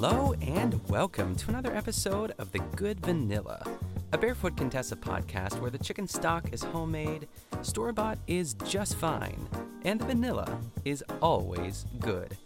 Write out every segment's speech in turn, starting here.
Hello and welcome to another episode of The Good Vanilla, a Barefoot Contessa podcast where the chicken stock is homemade, store bought is just fine, and the vanilla is always good.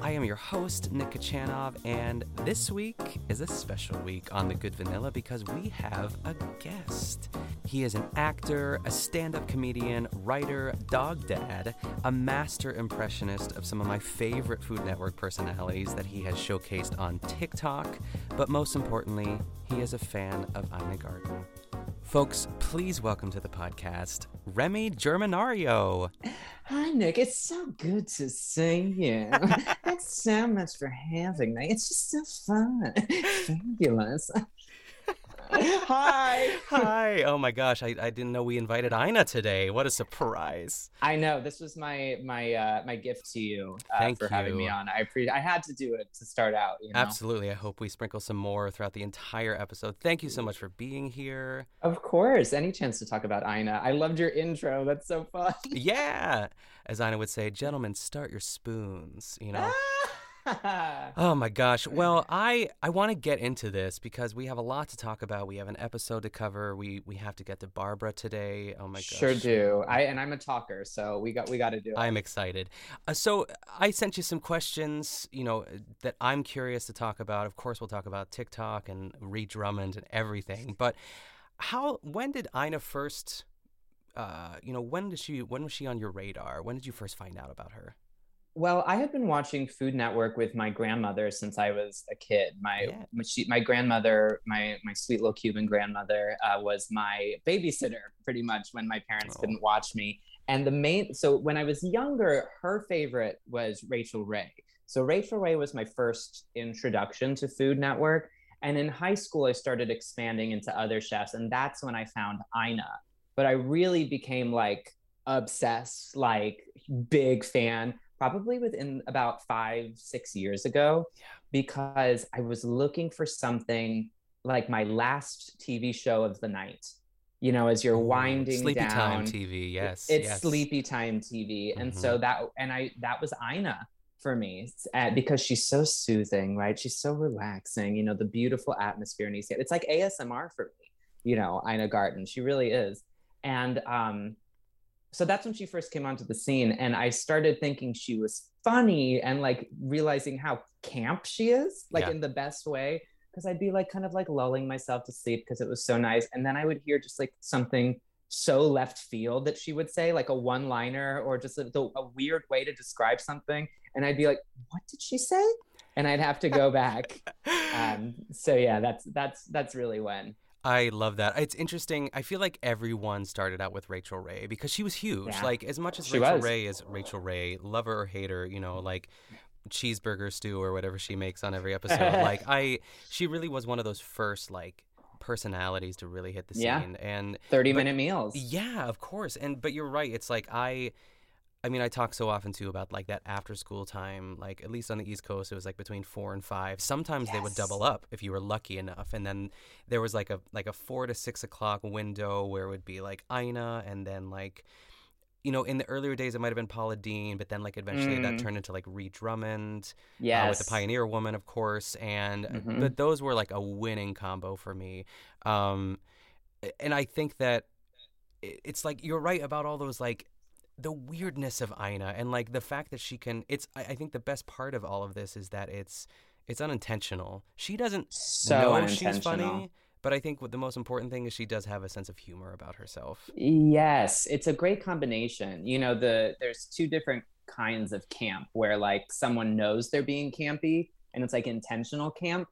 I am your host, Nick Kochanov, and this week is a special week on The Good Vanilla because we have a guest. He is an actor, a stand up comedian, writer, dog dad, a master impressionist of some of my favorite Food Network personalities that he has showcased on TikTok, but most importantly, he is a fan of Ina Garten. Folks, please welcome to the podcast Remy Germinario. Hi, Nick. It's so good to see you. Thanks so much for having me. It's just so fun. Fabulous. Hi. Hi. Oh my gosh, I, I didn't know we invited Ina today. What a surprise. I know. This was my my uh my gift to you uh, Thank for having me on. I appreciate I had to do it to start out, you know. Absolutely. I hope we sprinkle some more throughout the entire episode. Thank you so much for being here. Of course. Any chance to talk about Ina. I loved your intro. That's so fun. Yeah. As Ina would say, gentlemen, start your spoons, you know? Ah! Oh my gosh. Well, I I want to get into this because we have a lot to talk about. We have an episode to cover. We we have to get to Barbara today. Oh my gosh. Sure do. I and I'm a talker, so we got we got to do it. I'm excited. Uh, so I sent you some questions, you know, that I'm curious to talk about. Of course, we'll talk about TikTok and Ree Drummond and everything. But how? When did Ina first? Uh, you know, when did she? When was she on your radar? When did you first find out about her? Well, I had been watching Food Network with my grandmother since I was a kid. My Yeah. my, she, my grandmother, my my sweet little Cuban grandmother, uh, was my babysitter pretty much when my parents Oh. couldn't watch me. And the main so when I was younger, her favorite was Rachael Ray. So Rachael Ray was my first introduction to Food Network. And in high school, I started expanding into other chefs, and that's when I found Ina. But I really became like obsessed, like big fan probably within about five, six years ago, Yeah. because I was looking for something like my last TV show of the night. You know, as you're Ooh, winding Sleepy down, Time TV. Yes. it's yes. sleepy time TV, and Mhm. so that and I that was Ina for me because she's so soothing, right? She's so relaxing. You know, the beautiful atmosphere in East. It's like ASMR for me. You know, Ina Garten. She really is, and um, so that's when she first came onto the scene and i started thinking she was funny and like realizing how camp she is like Yeah. in the best way because i'd be like kind of like lulling myself to sleep because it was so nice and then i would hear just like something so left field that she would say like a one liner or just a, the, a weird way to describe something and i'd be like what did she say and i'd have to go back um, so yeah that's that's that's really when I love that. It's interesting. I feel like everyone started out with Rachael Ray because she was huge. Yeah. Like as much as She Rachel was. Ray is Rachel Ray, lover or hater, you know, like cheeseburger stew or whatever she makes on every episode. like I she really was one of those first like personalities to really hit the Yeah. scene. And 30 But- minute meals yeah, of course. And but you're right. It's like I I mean, I talk so often too about like that after school time. Like at least on the East Coast, it was like between four and five. Sometimes they would double up if you were lucky enough, and then there was like a like a four to six o'clock window where it would be like Ina, and then like. You know, in the earlier days, it might have been Paula Deen, but then like eventually that Mm. turned into like Ree Drummond yeah, uh, with the Pioneer Woman, of course, and Mhm. but those were like a winning combo for me. Um, and I think that it's like you're right about all those like the weirdness of Ina and like the fact that she can. It's I, I think the best part of all of this is that it's it's unintentional. She doesn't so know she's funny, but I think what the most important thing is she does have a sense of humor about herself. Yes, it's a great combination. You know, the there's two different kinds of camp where like someone knows they're being campy and it's like intentional camp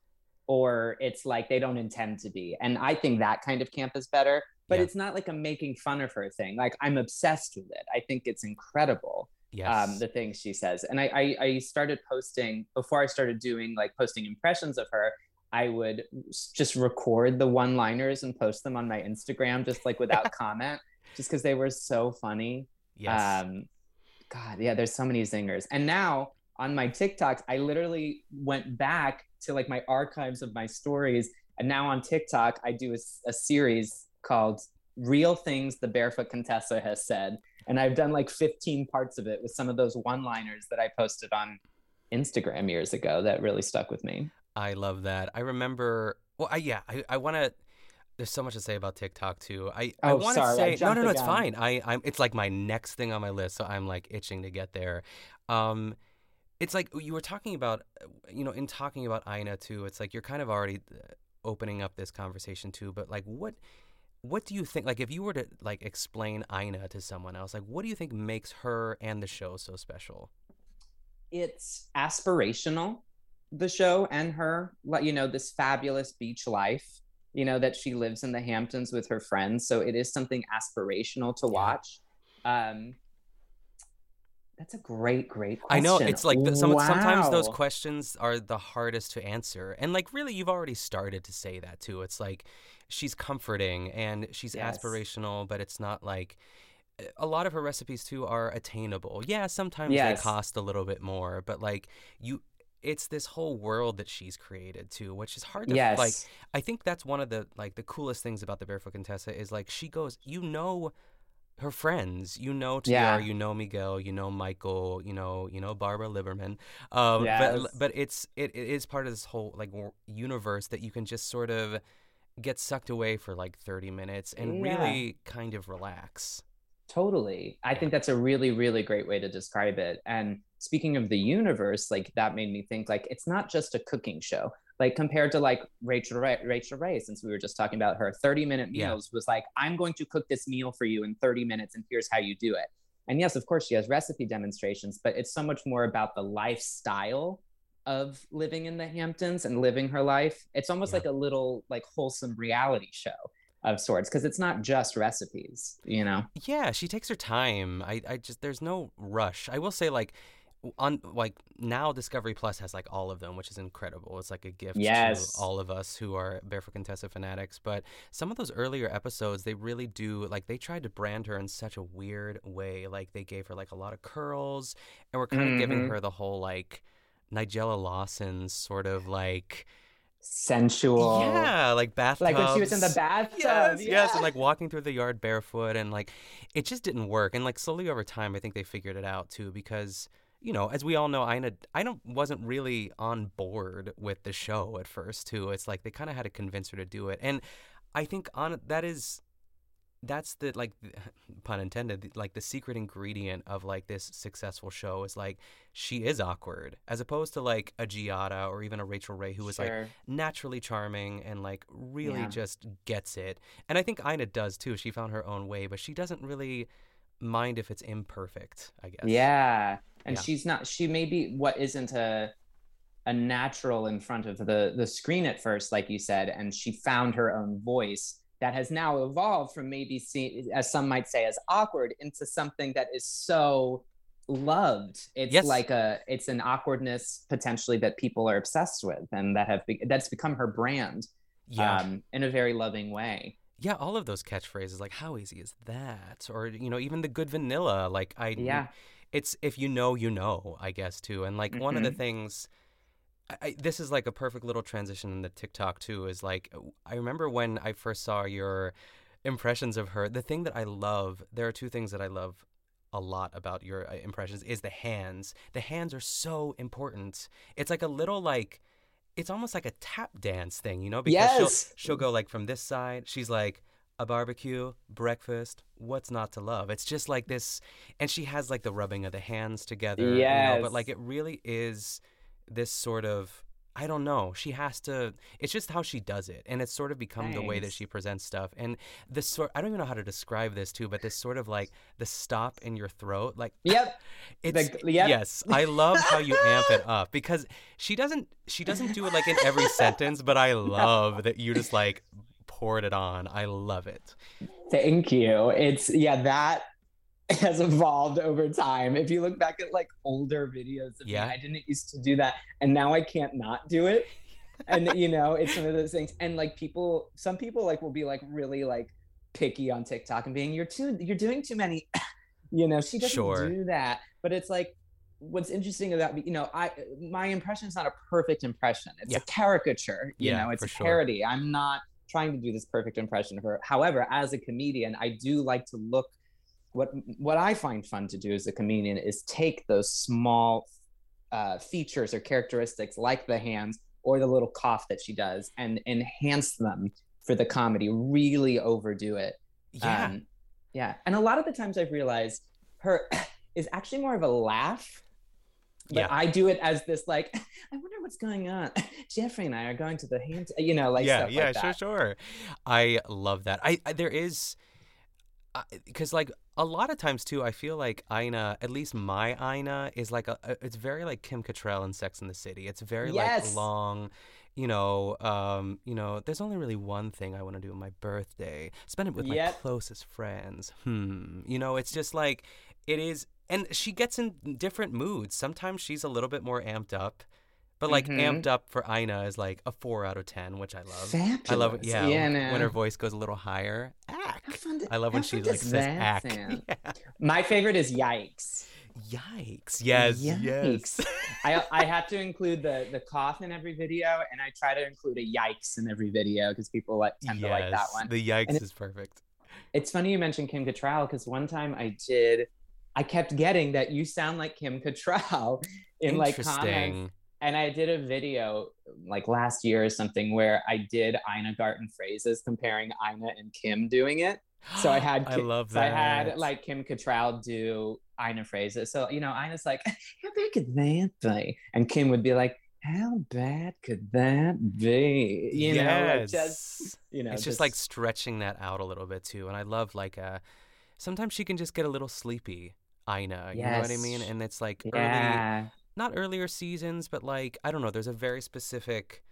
or it's like they don't intend to be. And I think that kind of camp is better, but Yeah. it's not like a making fun of her thing. Like I'm obsessed with it. I think it's incredible Yes. um, the things she says. And I, I, I started posting before I started doing like posting impressions of her. I would just record the one liners and post them on my Instagram, just like without comment, just because they were so funny. yes. Um, God, yeah, there's so many zingers. And now on my TikToks, I literally went back to like my archives of my stories. And now on TikTok, I do a series called Real Things the Barefoot Contessa Has Said. And I've done like 15 parts of it with some of those one liners that I posted on Instagram years ago that really stuck with me. I love that. I remember. Well, I, yeah, I, I want to. There's so much to say about TikTok too. I, oh, I want to say no, no, no. It's fine. I, I'm. It's like my next thing on my list, so I'm like itching to get there. Um, it's like you were talking about, you know, in talking about Ina too. It's like you're kind of already uh, opening up this conversation too. But like, what, what do you think? Like, if you were to like explain Ina to someone else, like, what do you think makes her and the show so special? It's aspirational the show and her Like you know this fabulous beach life you know that she lives in the hamptons with her friends so it is something aspirational to watch um that's a great great question. i know it's like the, some, wow. sometimes those questions are the hardest to answer and like really you've already started to say that too it's like she's comforting and she's yes. aspirational but it's not like eh, a lot of her recipes too are attainable. Yeah, sometimes yes. they cost a little bit more, but like you it's this whole world that she's created too, which is hard to yes. like. I think that's one of the like the coolest things about the Barefoot Contessa is like she goes, you know, her friends, you know TR, yeah. you know Miguel, you know Michael, you know you know Barbara Liberman, um, yes. but but it's it, it is part of this whole like universe that you can just sort of get sucked away for like 30 minutes and yeah. really kind of relax. Totally. I think that's a really, really great way to describe it. And speaking of the universe, like that made me think like it's not just a cooking show. Like compared to like Rachael Ray, Rachael Ray, since we were just talking about her, 30 minute meals yeah. was like, I'm going to cook this meal for you in 30 minutes and here's how you do it. And yes, of course, she has recipe demonstrations, but it's so much more about the lifestyle of living in the Hamptons and living her life. It's almost yeah. like a little like wholesome reality show of sorts because it's not just recipes you know yeah she takes her time i i just there's no rush i will say like on like now discovery plus has like all of them which is incredible it's like a gift yes. to all of us who are barefoot contessa fanatics but some of those earlier episodes they really do like they tried to brand her in such a weird way like they gave her like a lot of curls and we're kind of mm-hmm. giving her the whole like nigella lawson sort of like sensual. Yeah, like bathtub. Like when she was in the bathtub. Yes, yeah. yes, and like walking through the yard barefoot, and like it just didn't work. And like slowly over time, I think they figured it out too, because you know, as we all know, Ina, I don't wasn't really on board with the show at first too. It's like they kind of had to convince her to do it, and I think on that is that's the like pun intended like the secret ingredient of like this successful show is like she is awkward as opposed to like a Giada or even a Rachael Ray who is sure. like naturally charming and like really yeah. just gets it. And I think Ina does too. She found her own way, but she doesn't really mind if it's imperfect, I guess. Yeah. And yeah. she's not she may be what isn't a a natural in front of the the screen at first like you said and she found her own voice that has now evolved from maybe seen as some might say as awkward into something that is so loved it's yes. like a it's an awkwardness potentially that people are obsessed with and that have be, that's become her brand yeah. um, in a very loving way yeah all of those catchphrases like how easy is that or you know even the good vanilla like i yeah it's if you know you know i guess too and like mm-hmm. one of the mm-hmm. things I, this is like a perfect little transition in the TikTok too. Is like I remember when I first saw your impressions of her. The thing that I love, there are two things that I love a lot about your uh, impressions is the hands. The hands are so important. It's like a little like it's almost like a tap dance thing, you know? Because yes. she'll she'll go like from this side. She's like a barbecue, breakfast, what's not to love? It's just like this and she has like the rubbing of the hands together. Yes. You know, but like it really is this sort of I don't know. She has to. It's just how she does it, and it's sort of become the way that she presents stuff. And this sort, I don't even know how to describe this too, but this sort of like the stop in your throat, like yep, it's the, yep. yes. I love how you amp it up because she doesn't. She doesn't do it like in every sentence, but I love no. that you just like poured it on. I love it. Thank you. It's yeah that has evolved over time. If you look back at like older videos of yeah. me, I didn't used to do that. And now I can't not do it. And you know, it's one of those things. And like people, some people like will be like really like picky on TikTok and being, you're too, you're doing too many, you know, she doesn't sure. do that. But it's like, what's interesting about you know i my impression is not a perfect impression it's yeah. a caricature you yeah, know it's a sure. parody i'm not trying to do this perfect impression of her however as a comedian i do like to look what what I find fun to do as a comedian is take those small uh, features or characteristics like the hands or the little cough that she does and enhance them for the comedy, really overdo it. Yeah. Um, yeah. And a lot of the times I've realized her is actually more of a laugh. But Yeah. I do it as this like, I wonder what's going on. Jeffrey and I are going to the hand, you know, like yeah, stuff yeah, like sure, sure. I love that. I, I there is because like a lot of times too, I feel like Ina, at least my Ina, is like a, it's very like Kim Cattrall in Sex in the City. It's very Yes. like long. You know, um, you know, there's only really one thing I want to do on my birthday. Spend it with my closest friends. Hmm. You know, it's just like it is and she gets in different moods. Sometimes she's a little bit more amped up. But like Mhm. amped up for Ina is like a four out of ten, which I love. Fabulous. I love it. Yeah, yeah when- when her voice goes a little higher. Ack. I love when she like says ack. Yeah. My favorite is yikes. Yikes! Yes, yes. Yikes. I I have to include the the cough in every video, and I try to include a yikes in every video because people like tend to like that one. The yikes And is perfect. It's funny you mentioned Kim Cattrall because one time I did, I kept getting that you sound like Kim Cattrall in like comments, and I did a video like last year or something where I did Ina Garten phrases comparing Ina and Kim doing it. So I had I Ki- love so that. I had like Kim Cattrall do Ina phrases. So you know, Ina's like, "How bad could that be?" And Kim would be like, "How bad could that be?" You know, like just you know, it's just, like stretching that out a little bit too, and I love like uh sometimes she can just get a little sleepy. Ina, you know what I mean? And it's like early, not earlier seasons, but like I don't know. There's a very specific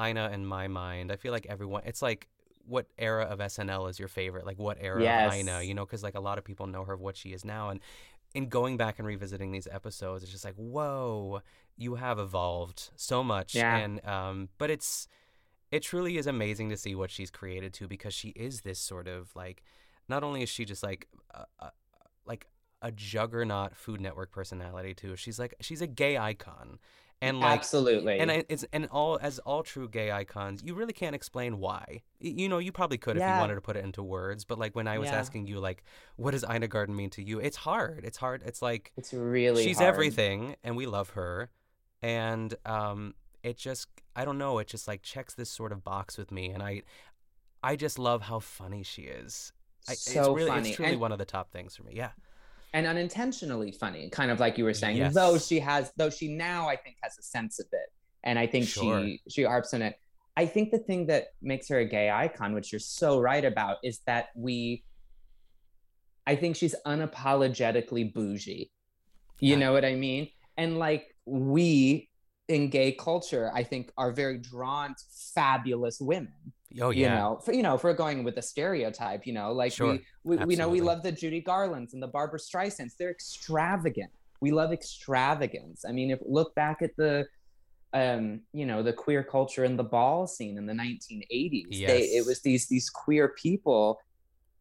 Ina in my mind. I feel like everyone. It's like what era of SNL is your favorite? Like what era of Ina? You know, because like a lot of people know her of what she is now, and in going back and revisiting these episodes, it's just like whoa, you have evolved so much. Yeah. And um, but it's it truly is amazing to see what she's created too, because she is this sort of like. Not only is she just like a, a, like a juggernaut Food Network personality too. She's like she's a gay icon, and like absolutely. and I- it's and all as all true gay icons, you really can't explain why. You know, you probably could if you wanted to put it into words, but like when I was Yeah. asking you, like, what does Ina Garten mean to you? It's hard. It's hard. It's like it's really she's hard. everything, and we love her, and um, it just I don't know. It just like checks this sort of box with me, and I, I just love how funny she is. I, So it's really, funny. it's truly And- one of the top things for me. Yeah. And unintentionally funny, kind of like you were saying. Yes. Though she has, though she now I think has a sense of it, and I think Sure. she she harps on it. I think the thing that makes her a gay icon, which you're so right about, is that we. I think she's unapologetically bougie. You Yeah. know what I mean? And like we in gay culture, I think are very drawn to fabulous women Oh yeah. you know for you know if we're going with the stereotype you know like Sure. we we, we know we love the judy garlands and the barbara streisands they're extravagant we love extravagance i mean if look back at the um you know the queer culture in the ball scene in the 1980s they it was these these queer people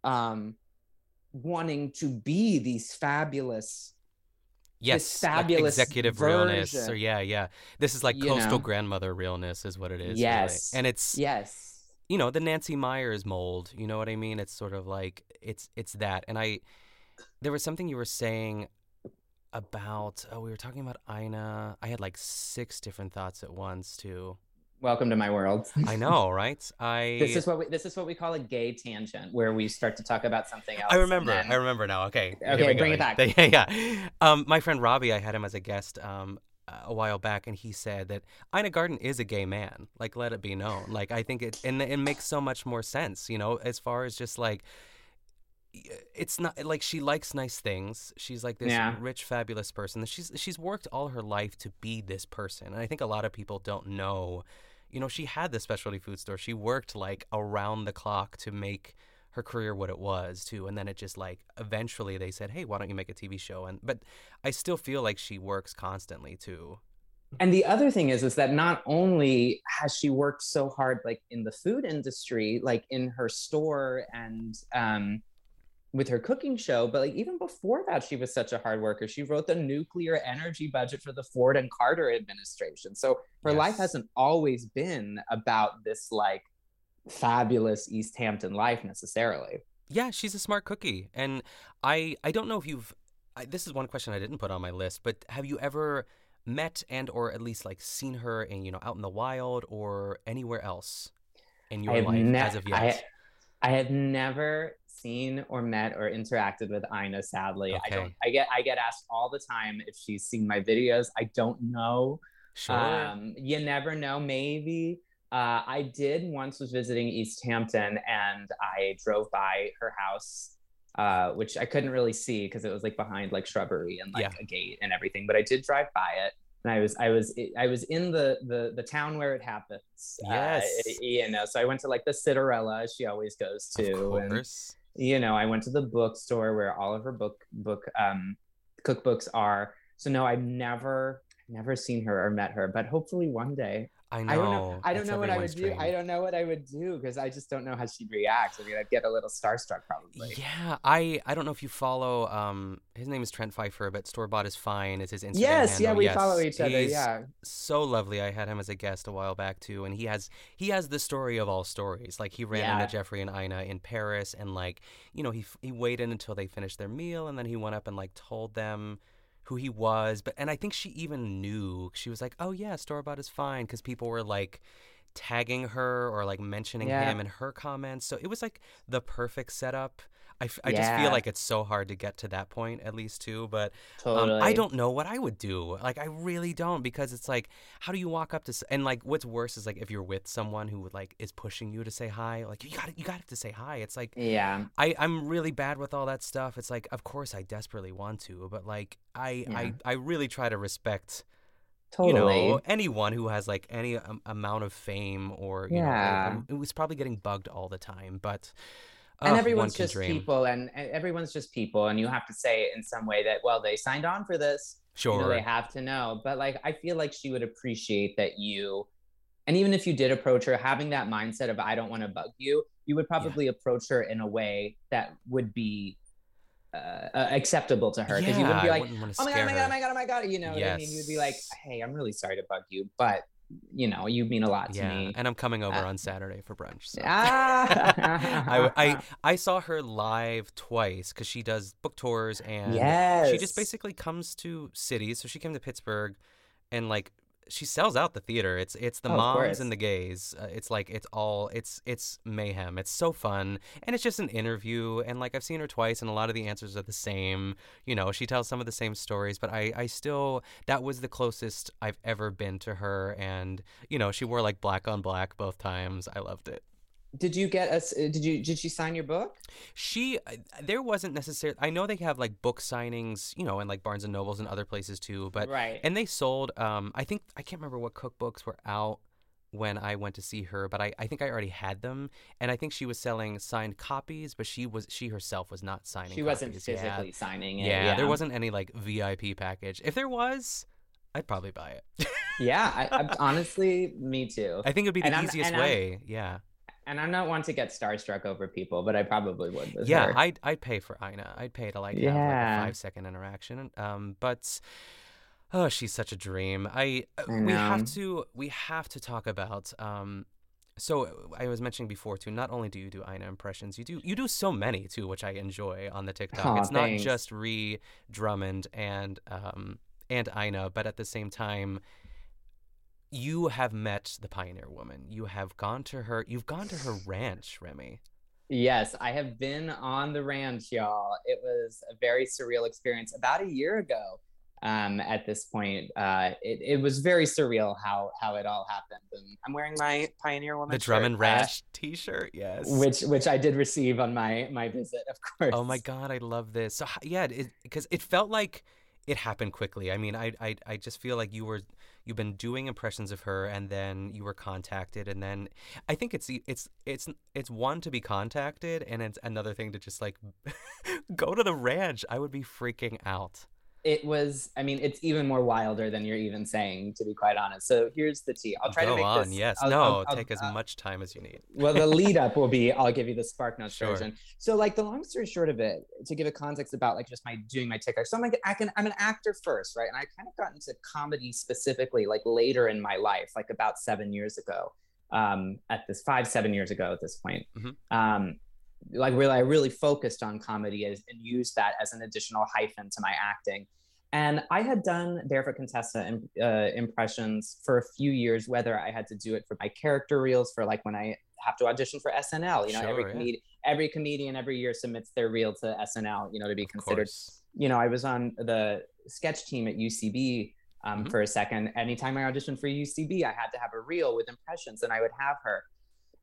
um wanting to be these fabulous yes, fabulous like executive realness, or yeah, yeah. This is like you coastal know? grandmother realness, is what it is. really. Yes. and it's yes you know the Nancy Meyers mold. You know what I mean? It's sort of like it's it's that. And I, there was something you were saying about. Oh, we were talking about Ina. I had like six different thoughts at once too. welcome to my world I know, right? I this is what we this is what we call a gay tangent where we start to talk about something else I remember. then- I remember now. Okay. Okay, bring it back. Yeah, yeah. Um, my friend Robbie, I had him as a guest um, a while back, and he said that Ina Garten is a gay man. Like, let it be known. Like, I think it, and it makes so much more sense. You know, as far as just like. It's not like she likes nice things. She's like this Yeah. rich, fabulous person. She's she's worked all her life to be this person, and I think a lot of people don't know. You know, she had the specialty food store. She worked like around the clock to make her career what it was too and then it just like eventually they said hey why don't you make a tv show? And but i still feel like she works constantly too. And the other thing is is that not only has she worked so hard like in the food industry like in her store and um with her cooking show but like even before that she was such a hard worker. She wrote the nuclear energy budget for the ford and carter administration. So her life hasn't always been about this like fabulous east hampton life necessarily yeah she's a smart cookie and i i don't know if you've I, this is one question i didn't put on my list but have you ever met and or at least like seen her in you know out in the wild or anywhere else in your life ne- as of yet? I, I have never seen or met or interacted with Ina. Sadly, okay. I don't. I get I get asked all the time if she's seen my videos. I don't know. Sure. Um, you never know. Maybe. Uh, I did once was visiting East Hampton and I drove by her house, uh, which I couldn't really see because it was like behind like shrubbery and like yeah. a gate and everything. But I did drive by it and I was I was I was in the the the town where it happens. Uh, yes. Uh, you know, so I went to like the Citarella she always goes to. Of course. And, you know, I went to the bookstore where all of her book book um, cookbooks are. So no, I've never never seen her or met her, but hopefully one day I know. I don't know. I don't know what I would dream. do. I don't know what I would do because I just don't know how she'd react. I mean, I'd get a little starstruck probably. Yeah, I I don't know if you follow. Um, his name is Trent Pfeiffer, but Store Bought is fine. Is his Instagram Yes, handle. yeah, we yes. follow each other. He's yeah, so lovely. I had him as a guest a while back too, and he has he has the story of all stories. Like he ran yeah. into Jeffrey and Ina in Paris, and like you know he he waited until they finished their meal, and then he went up and like told them who he was. But and I think she even knew. She was like, "Oh yeah, store bought is fine," because people were like tagging her or like mentioning yeah. him in her comments. So it was like the perfect setup. I, f- I yeah. just feel like it's so hard to get to that point at least too but totally. um, i don't know what i would do like i really don't because it's like how do you walk up to and like what's worse is like if you're with someone who would like is pushing you to say hi like you got you got to say hi it's like yeah i i'm really bad with all that stuff it's like of course i desperately want to but like i yeah. i i really try to respect Totally. You know, anyone who has like any um, amount of fame or you yeah. know, it was probably getting bugged all the time, but and everyone's just dream. people and, and, everyone's just people and you have to say in some way that well they signed on for this sure you know, they have to know but like i feel like she would appreciate that you and even if you did approach her having that mindset of i don't want to bug you you would probably yeah. approach her in a way that would be uh, uh, acceptable to her because yeah, you wouldn't be like wouldn't oh my god, oh my god oh my god oh my god you know yes. what i mean you'd be like hey i'm really sorry to bug you but you know, you mean a lot to yeah, me. And I'm coming over uh, on Saturday for brunch. So. I, I, I saw her live twice because she does book tours and yes. she just basically comes to cities. So she came to Pittsburgh and like she sells out the theater. It's it's the oh, moms and the gays. Uh, it's like it's all it's it's mayhem. It's so fun, and it's just an interview. And like I've seen her twice, and a lot of the answers are the same. You know, she tells some of the same stories, but I I still that was the closest I've ever been to her. And you know, she wore like black on black both times. I loved it did you get us did you did she sign your book she uh, there wasn't necessarily i know they have like book signings you know in like barnes and nobles and other places too but right and they sold um i think i can't remember what cookbooks were out when i went to see her but i i think i already had them and i think she was selling signed copies but she was she herself was not signing she copies. wasn't physically yeah. signing it yeah, yeah there wasn't any like vip package if there was I'd probably buy it. yeah, I, I, honestly, me too. I think it would be the and easiest way. I'm, yeah and I'm not one to get starstruck over people, but I probably would. yeah, her. I'd I'd pay for Ina. I'd pay to like yeah. have like a five second interaction. Um, but oh, she's such a dream. I, uh, I we have to we have to talk about um. So I was mentioning before too. Not only do you do Ina impressions, you do you do so many too, which I enjoy on the TikTok. Oh, it's thanks. not just Ree Drummond and um and Ina, but at the same time, you have met the pioneer woman. You have gone to her. You've gone to her ranch, Remy. Yes, I have been on the ranch, y'all. It was a very surreal experience about a year ago. Um, at this point, uh, it, it was very surreal how how it all happened. And I'm wearing my Pioneer Woman the Drummond Ranch uh, T-shirt, yes, which which I did receive on my my visit, of course. Oh my god, I love this. So yeah, because it, it felt like it happened quickly. I mean, I, I I just feel like you were you've been doing impressions of her and then you were contacted and then I think it's it's it's it's one to be contacted and it's another thing to just like go to the ranch. I would be freaking out it was i mean it's even more wilder than you're even saying to be quite honest. So here's the tea. I'll try Go to make on, this yes. I'll, no I'll, I'll, take as much time as you need. well the lead up will be i'll give you the spark notes sure. version. So like the long story short of it to give a context about like just my doing my tiktok so i'm like i can i'm an actor first right? And i kind of got into comedy specifically like later in my life like about seven years ago um at this five seven years ago at this point. Mm-hmm. um like really i really focused on comedy as, and used that as an additional hyphen to my acting And I had done Barefoot Contessa im- uh, impressions for a few years, whether I had to do it for my character reels, for like when I have to audition for SNL. You know, Sure, every yeah. every comedian every year submits their reel to SNL. You know, to be Of considered. course. You know, I was on the sketch team at UCB um, Mhm. for a second. Anytime I auditioned for UCB, I had to have a reel with impressions, and I would have her.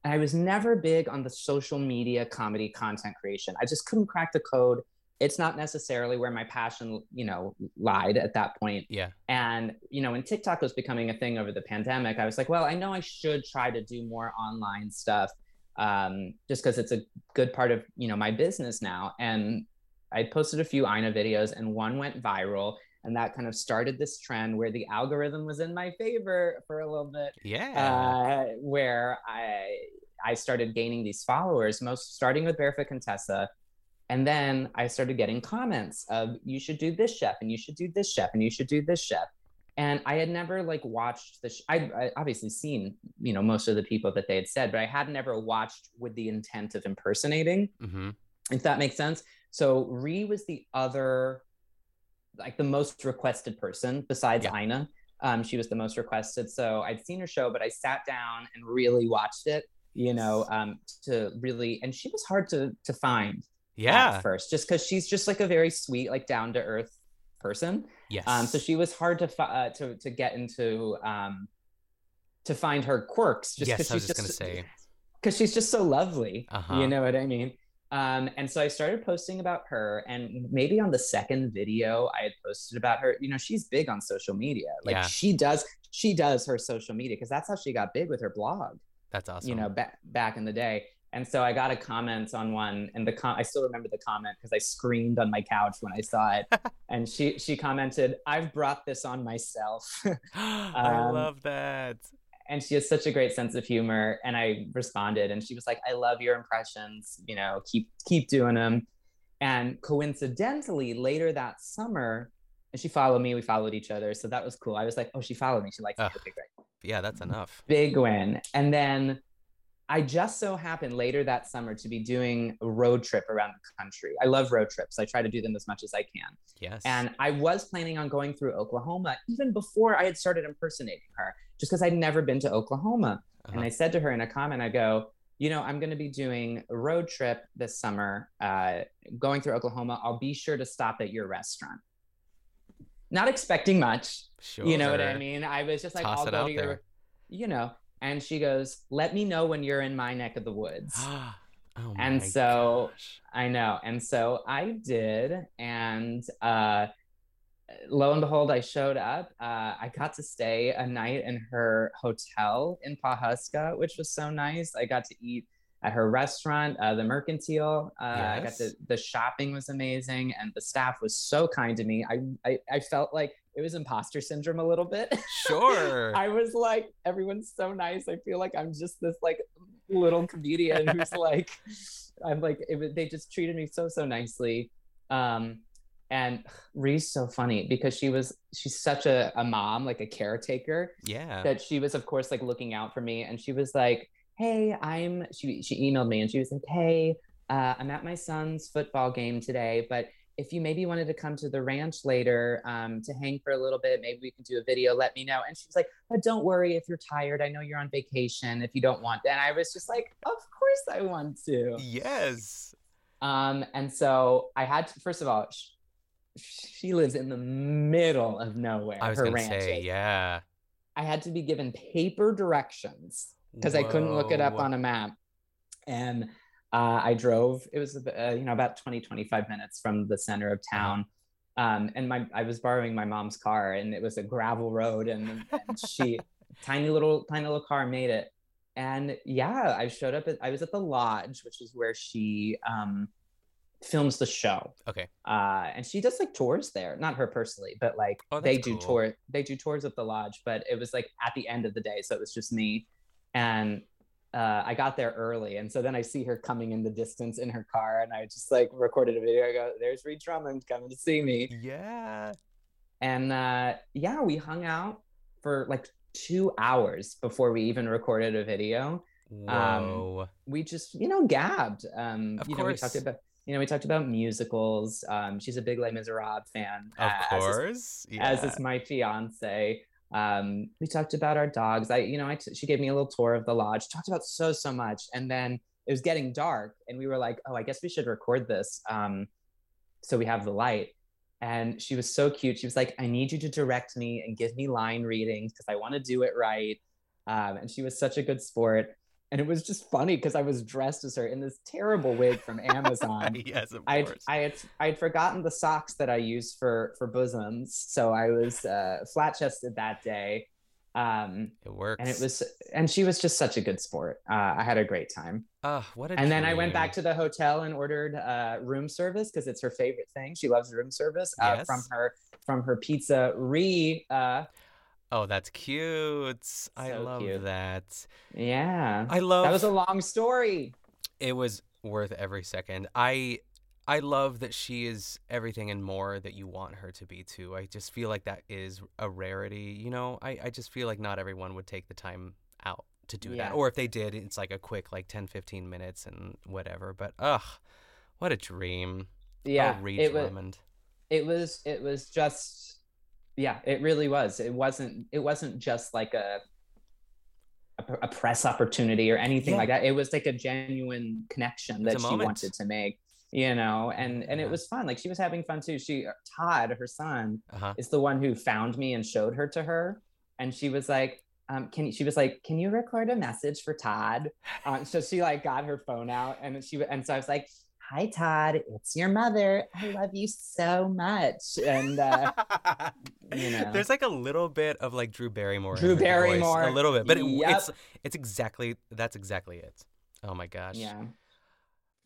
And I was never big on the social media comedy content creation. I just couldn't crack the code. It's not necessarily where my passion, you know, lied at that point. Yeah. And, you know, when TikTok was becoming a thing over the pandemic, I was like, well, I know I should try to do more online stuff um, just because it's a good part of, you know, my business now. And I posted a few Ina videos and one went viral. And that kind of started this trend where the algorithm was in my favor for a little bit Yeah. uh, where I I started gaining these followers, most starting with Barefoot Contessa, and then I started getting comments of you should do this chef and you should do this chef and you should do this chef. And I had never like watched the. Sh- I I obviously seen you know most of the people that they had said, but I had never watched with the intent of impersonating hmm if that makes sense. So Ree was the other, like the most requested person besides Yeah. Ina. Um, she was the most requested. So I'd seen her show, but I sat down and really watched it. You know, um, to really, and she was hard to to find Yeah. at first, just because she's just like a very sweet, like down to earth person. Yes. Um, so she was hard to uh, to to get into um, to find her quirks. Just yes, because I was she's just say. because she's just so lovely. Uh-huh. You know what I mean? Um, and so I started posting about her, and maybe on the second video I had posted about her. You know, she's big on social media. Like Yeah. she does, she does her social media because that's how she got big with her blog. That's awesome. You know, back back in the day. And so I got a comment on one, and the com- I still remember the comment because I screamed on my couch when I saw it. and she she commented, "I've brought this on myself." I um, love that. And she has such a great sense of humor. And i responded and she was like i love your impressions you know keep keep doing them and coincidentally later that summer and she followed me we followed each other. So that was cool. I was like oh she followed me. She likes me. Okay great. Yeah, that's enough. big win. And then i just so happened later that summer to be doing a road trip around the country. I love road trips. I try to do them as much as i can. Yes. and I was planning on going through Oklahoma even before I had started impersonating her, just because I'd never been to Oklahoma. And Uh-huh. I said to her in a comment, I go, you know, I'm going to be doing a road trip this summer, uh, going through Oklahoma. I'll be sure to stop at your restaurant. Not expecting much, sure. you know what I mean? I was just like, Toss I'll go to your, there. you know. And she goes, let me know when you're in my neck of the woods. oh And so- gosh. I know. And so I did. And uh, lo and behold, I showed up. Uh, I got to stay a night in her hotel in Pawhuska, which was so nice. I got to eat at her restaurant, uh, the Mercantile. Uh, I got to, the shopping was amazing. And the staff was so kind to me. I, I, I felt like it was imposter syndrome a little bit. Sure. I was like, everyone's so nice. I feel like I'm just this like little comedian who's like, I'm like, it, they just treated me so so nicely. Um, and Ree's so funny because she was she's such a, a mom, like a caretaker, yeah. that she was of course like looking out for me, and she was like, "Hey, I'm." She she emailed me and she was like, "Hey, uh, I'm at my son's football game today, but." If you maybe wanted to come to the ranch later um, to hang for a little bit, maybe we can do a video. Let me know. And she was like, "But don't worry if you're tired. I know you're on vacation. If you don't want." And I was just like, "Of course I want to." yes. Um, and so I had to, first of all, she lives in the middle of nowhere. I was her ranch say, yeah. I had to be given paper directions because I couldn't look it up on a map. And uh, I drove, it was, uh, you know, about 20, 25 minutes from the center of Uh-huh. town. Um, and my, I was borrowing my mom's car and it was a gravel road and, and she, tiny little, tiny little car made it. And yeah, I showed up at, I was at the lodge, which is where she um, films the show Okay. uh, and she does like tours there. Not her personally, but like Oh, they do cool. tour. They do tours at the lodge, but it was like at the end of the day, so it was just me. And uh, I got there early, and so then I see her coming in the distance in her car, and I just like recorded a video. I go, "There's Ree Drummond coming to see me," Yeah. and uh, yeah, we hung out for like two hours before we even recorded a video Whoa. we just you know gabbed um Of you know we talked about you know, we talked about musicals. Um, she's a big Les Miserables fan. Of uh, as is- course. as is my fiance. Um, we talked about our dogs. I, you know, I t- she gave me a little tour of the lodge. Talked about so so much, and then it was getting dark, and we were like, oh, I guess we should record this, um, so we have the light. And she was so cute. She was like, I need you to direct me and give me line readings because I want to do it right. Um, and she was such a good sport. And it was just funny because I was dressed as her in this terrible wig from Amazon. yes, of I course. I had I had forgotten the socks that I use for for bosoms, so I was uh, flat chested that day, um, it works. and it was and she was just such a good sport. Uh, I had a great time, Oh, what a and then I went back to the hotel and ordered uh, room service because it's her favorite thing. She loves room service uh, from her from her pizza re. Uh, Oh, that's cute. I love cute. that. yeah, I love that was a long story. it was worth every second. I I love that she is everything and more that you want her to be too. I just feel like that is a rarity. You know, I, I just feel like not everyone would take the time out to do Yeah. that. Or if they did, it's like a quick like 10, 15 minutes and whatever. But ugh, what a dream. Yeah, oh, Reed it was. It was it was just yeah it really was it wasn't it wasn't just like a a, a press opportunity or anything Yeah. like that it was like a genuine connection that she moment. wanted to make you know and and Yeah. it was fun like she was having fun too she todd her son Uh-huh. is the one who found me and showed her to her and she was like um, can you, she was like, can you record a message for Todd? Uh, so she like got her phone out and she and so I was like, hi Todd, it's your mother. I love you so much. And uh, you know. There's like a little bit of like Drew Barrymore. in Drew her voice, Barrymore. a little bit, but it, Yep. it's it's exactly that's exactly it. Oh my gosh. yeah,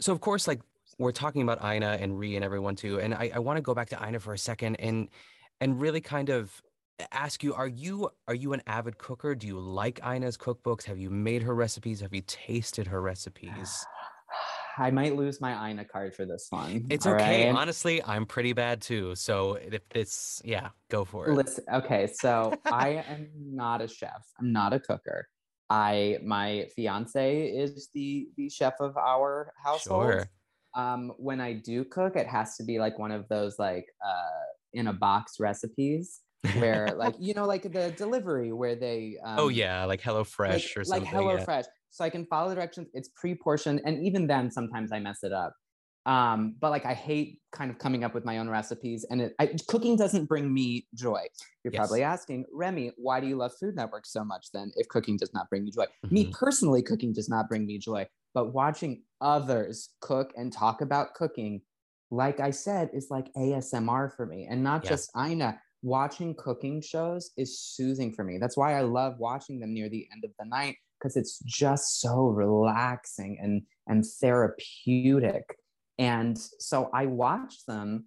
So of course, like we're talking about Ina and Ree and everyone too, and I, I want to go back to Ina for a second and and really kind of ask you: Are you are you an avid cooker? Do you like Ina's cookbooks? Have you made her recipes? Have you tasted her recipes? I might lose my Ina card for this one. It's okay. right? Honestly, I'm pretty bad too. So if it's yeah, go for it. Listen, okay, so I am not a chef. I'm not a cooker. I my fiance is the the chef of our household. Sure. Um, when I do cook, it has to be like one of those like uh in a box recipes where like you know like the delivery where they um, oh yeah, like Hello Fresh or something. like Hello yeah. Fresh. So I can follow the directions. It's pre-portioned, and even then, sometimes I mess it up. Um, but like I hate kind of coming up with my own recipes, and it, I, cooking doesn't bring me joy. You're Yes. probably asking, Remy, why do you love Food Network so much? Then, if cooking does not bring you joy, me Mhm. personally, cooking does not bring me joy. But watching others cook and talk about cooking, like I said, is like ASMR for me, and not Yeah. just Ina watching cooking shows is soothing for me. That's why I love watching them near the end of the night because it's just so relaxing and and therapeutic. And so I watch them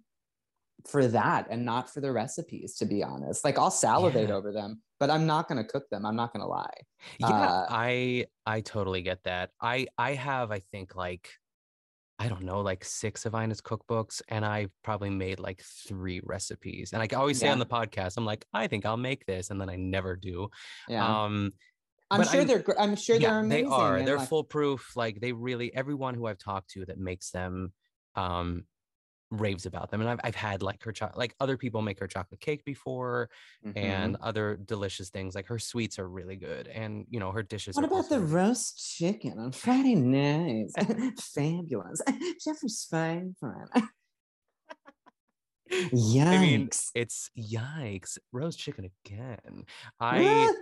for that and not for the recipes to be honest. Like I'll salivate Yeah. over them, but I'm not going to cook them. I'm not going to lie. Yeah, Uh, I I totally get that. I I have I think like I don't know like six of Ina's cookbooks, and I've probably made like three recipes. And I always say on the podcast, I'm like I think I'll make this, and then I never do. Yeah. Um, I'm but sure I- they're gr- I'm sure yeah, they're amazing. they are. They're like, foolproof. Like they really everyone who I've talked to that makes them um raves about them and I've, I've had like her cho- like other people make her chocolate cake before mhm. and other delicious things like her sweets are really good and you know her dishes What are about also the roast chicken on Friday nights? Fabulous. Jeffrey's favorite. Yikes. I mean, it's yikes. Roast chicken again. I!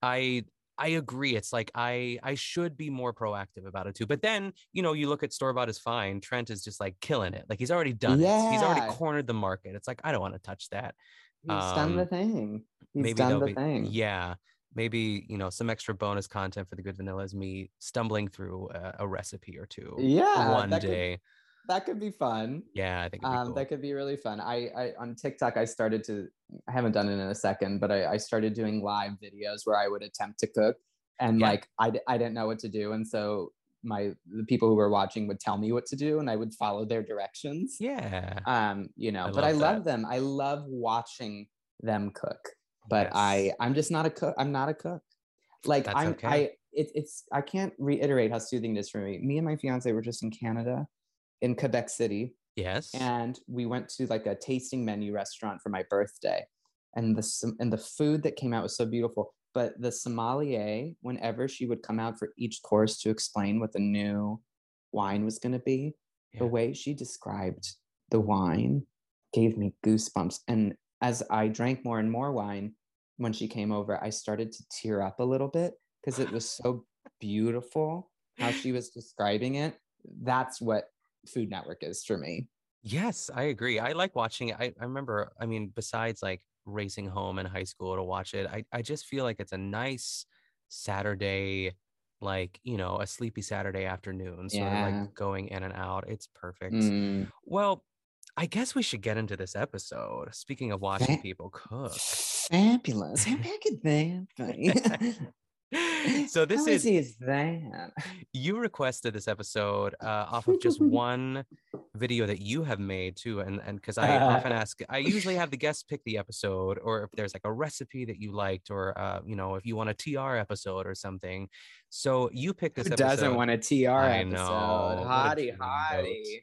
I I agree. It's like I I should be more proactive about it too. But then, you know, you look at store bought is fine. Trent is just like killing it. Like he's already done it. He's already cornered the market. It's like I don't want to touch that. He's done the um, thing. He's maybe done the be thing. yeah. Maybe you know some extra bonus content for the good vanilla is me stumbling through a, a recipe or two Yeah. one day. Could, that could be fun. yeah, I think Um, cool. That could be really fun. I, I on TikTok I started to I haven't done it in a second, but I, I started doing live videos where I would attempt to cook and Yeah. like I didn't know what to do. And so my the people who were watching would tell me what to do and I would follow their directions. yeah. Um, you know, I but I love love that. them. I love watching them cook. But Yes. I I'm just not a cook. I'm not a cook. Like That's I'm okay. I it, it's I can't reiterate how soothing it is for me. Me and my fiance were just in Canada in Quebec City. Yes. And we went to like a tasting menu restaurant for my birthday. And the and the food that came out was so beautiful. But the sommelier, whenever she would come out for each course to explain what the new wine was going to be, the way she described the wine gave me goosebumps. And as I drank more and more wine, when she came over, I started to tear up a little bit because it was so beautiful how she was describing it. That's what Food Network is for me. Yes, I agree. I like watching it. I, I remember, I mean, besides like racing home in high school to watch it, I, I just feel like it's a nice Saturday, like, you know, a sleepy Saturday afternoon, sort of Yeah. like going in and out. It's perfect. Mm. Well, I guess we should get into this episode. Speaking of watching Fa- people cook. Fabulous. How big is that? so this is is that? you requested this episode uh, off of just one video that you have made too and and because i often ask i usually have the guests pick the episode or if there's like a recipe that you liked or uh, you know if you want a tr episode or something so you picked this Who episode doesn't want a TR I episode? know. Hottie, hottie.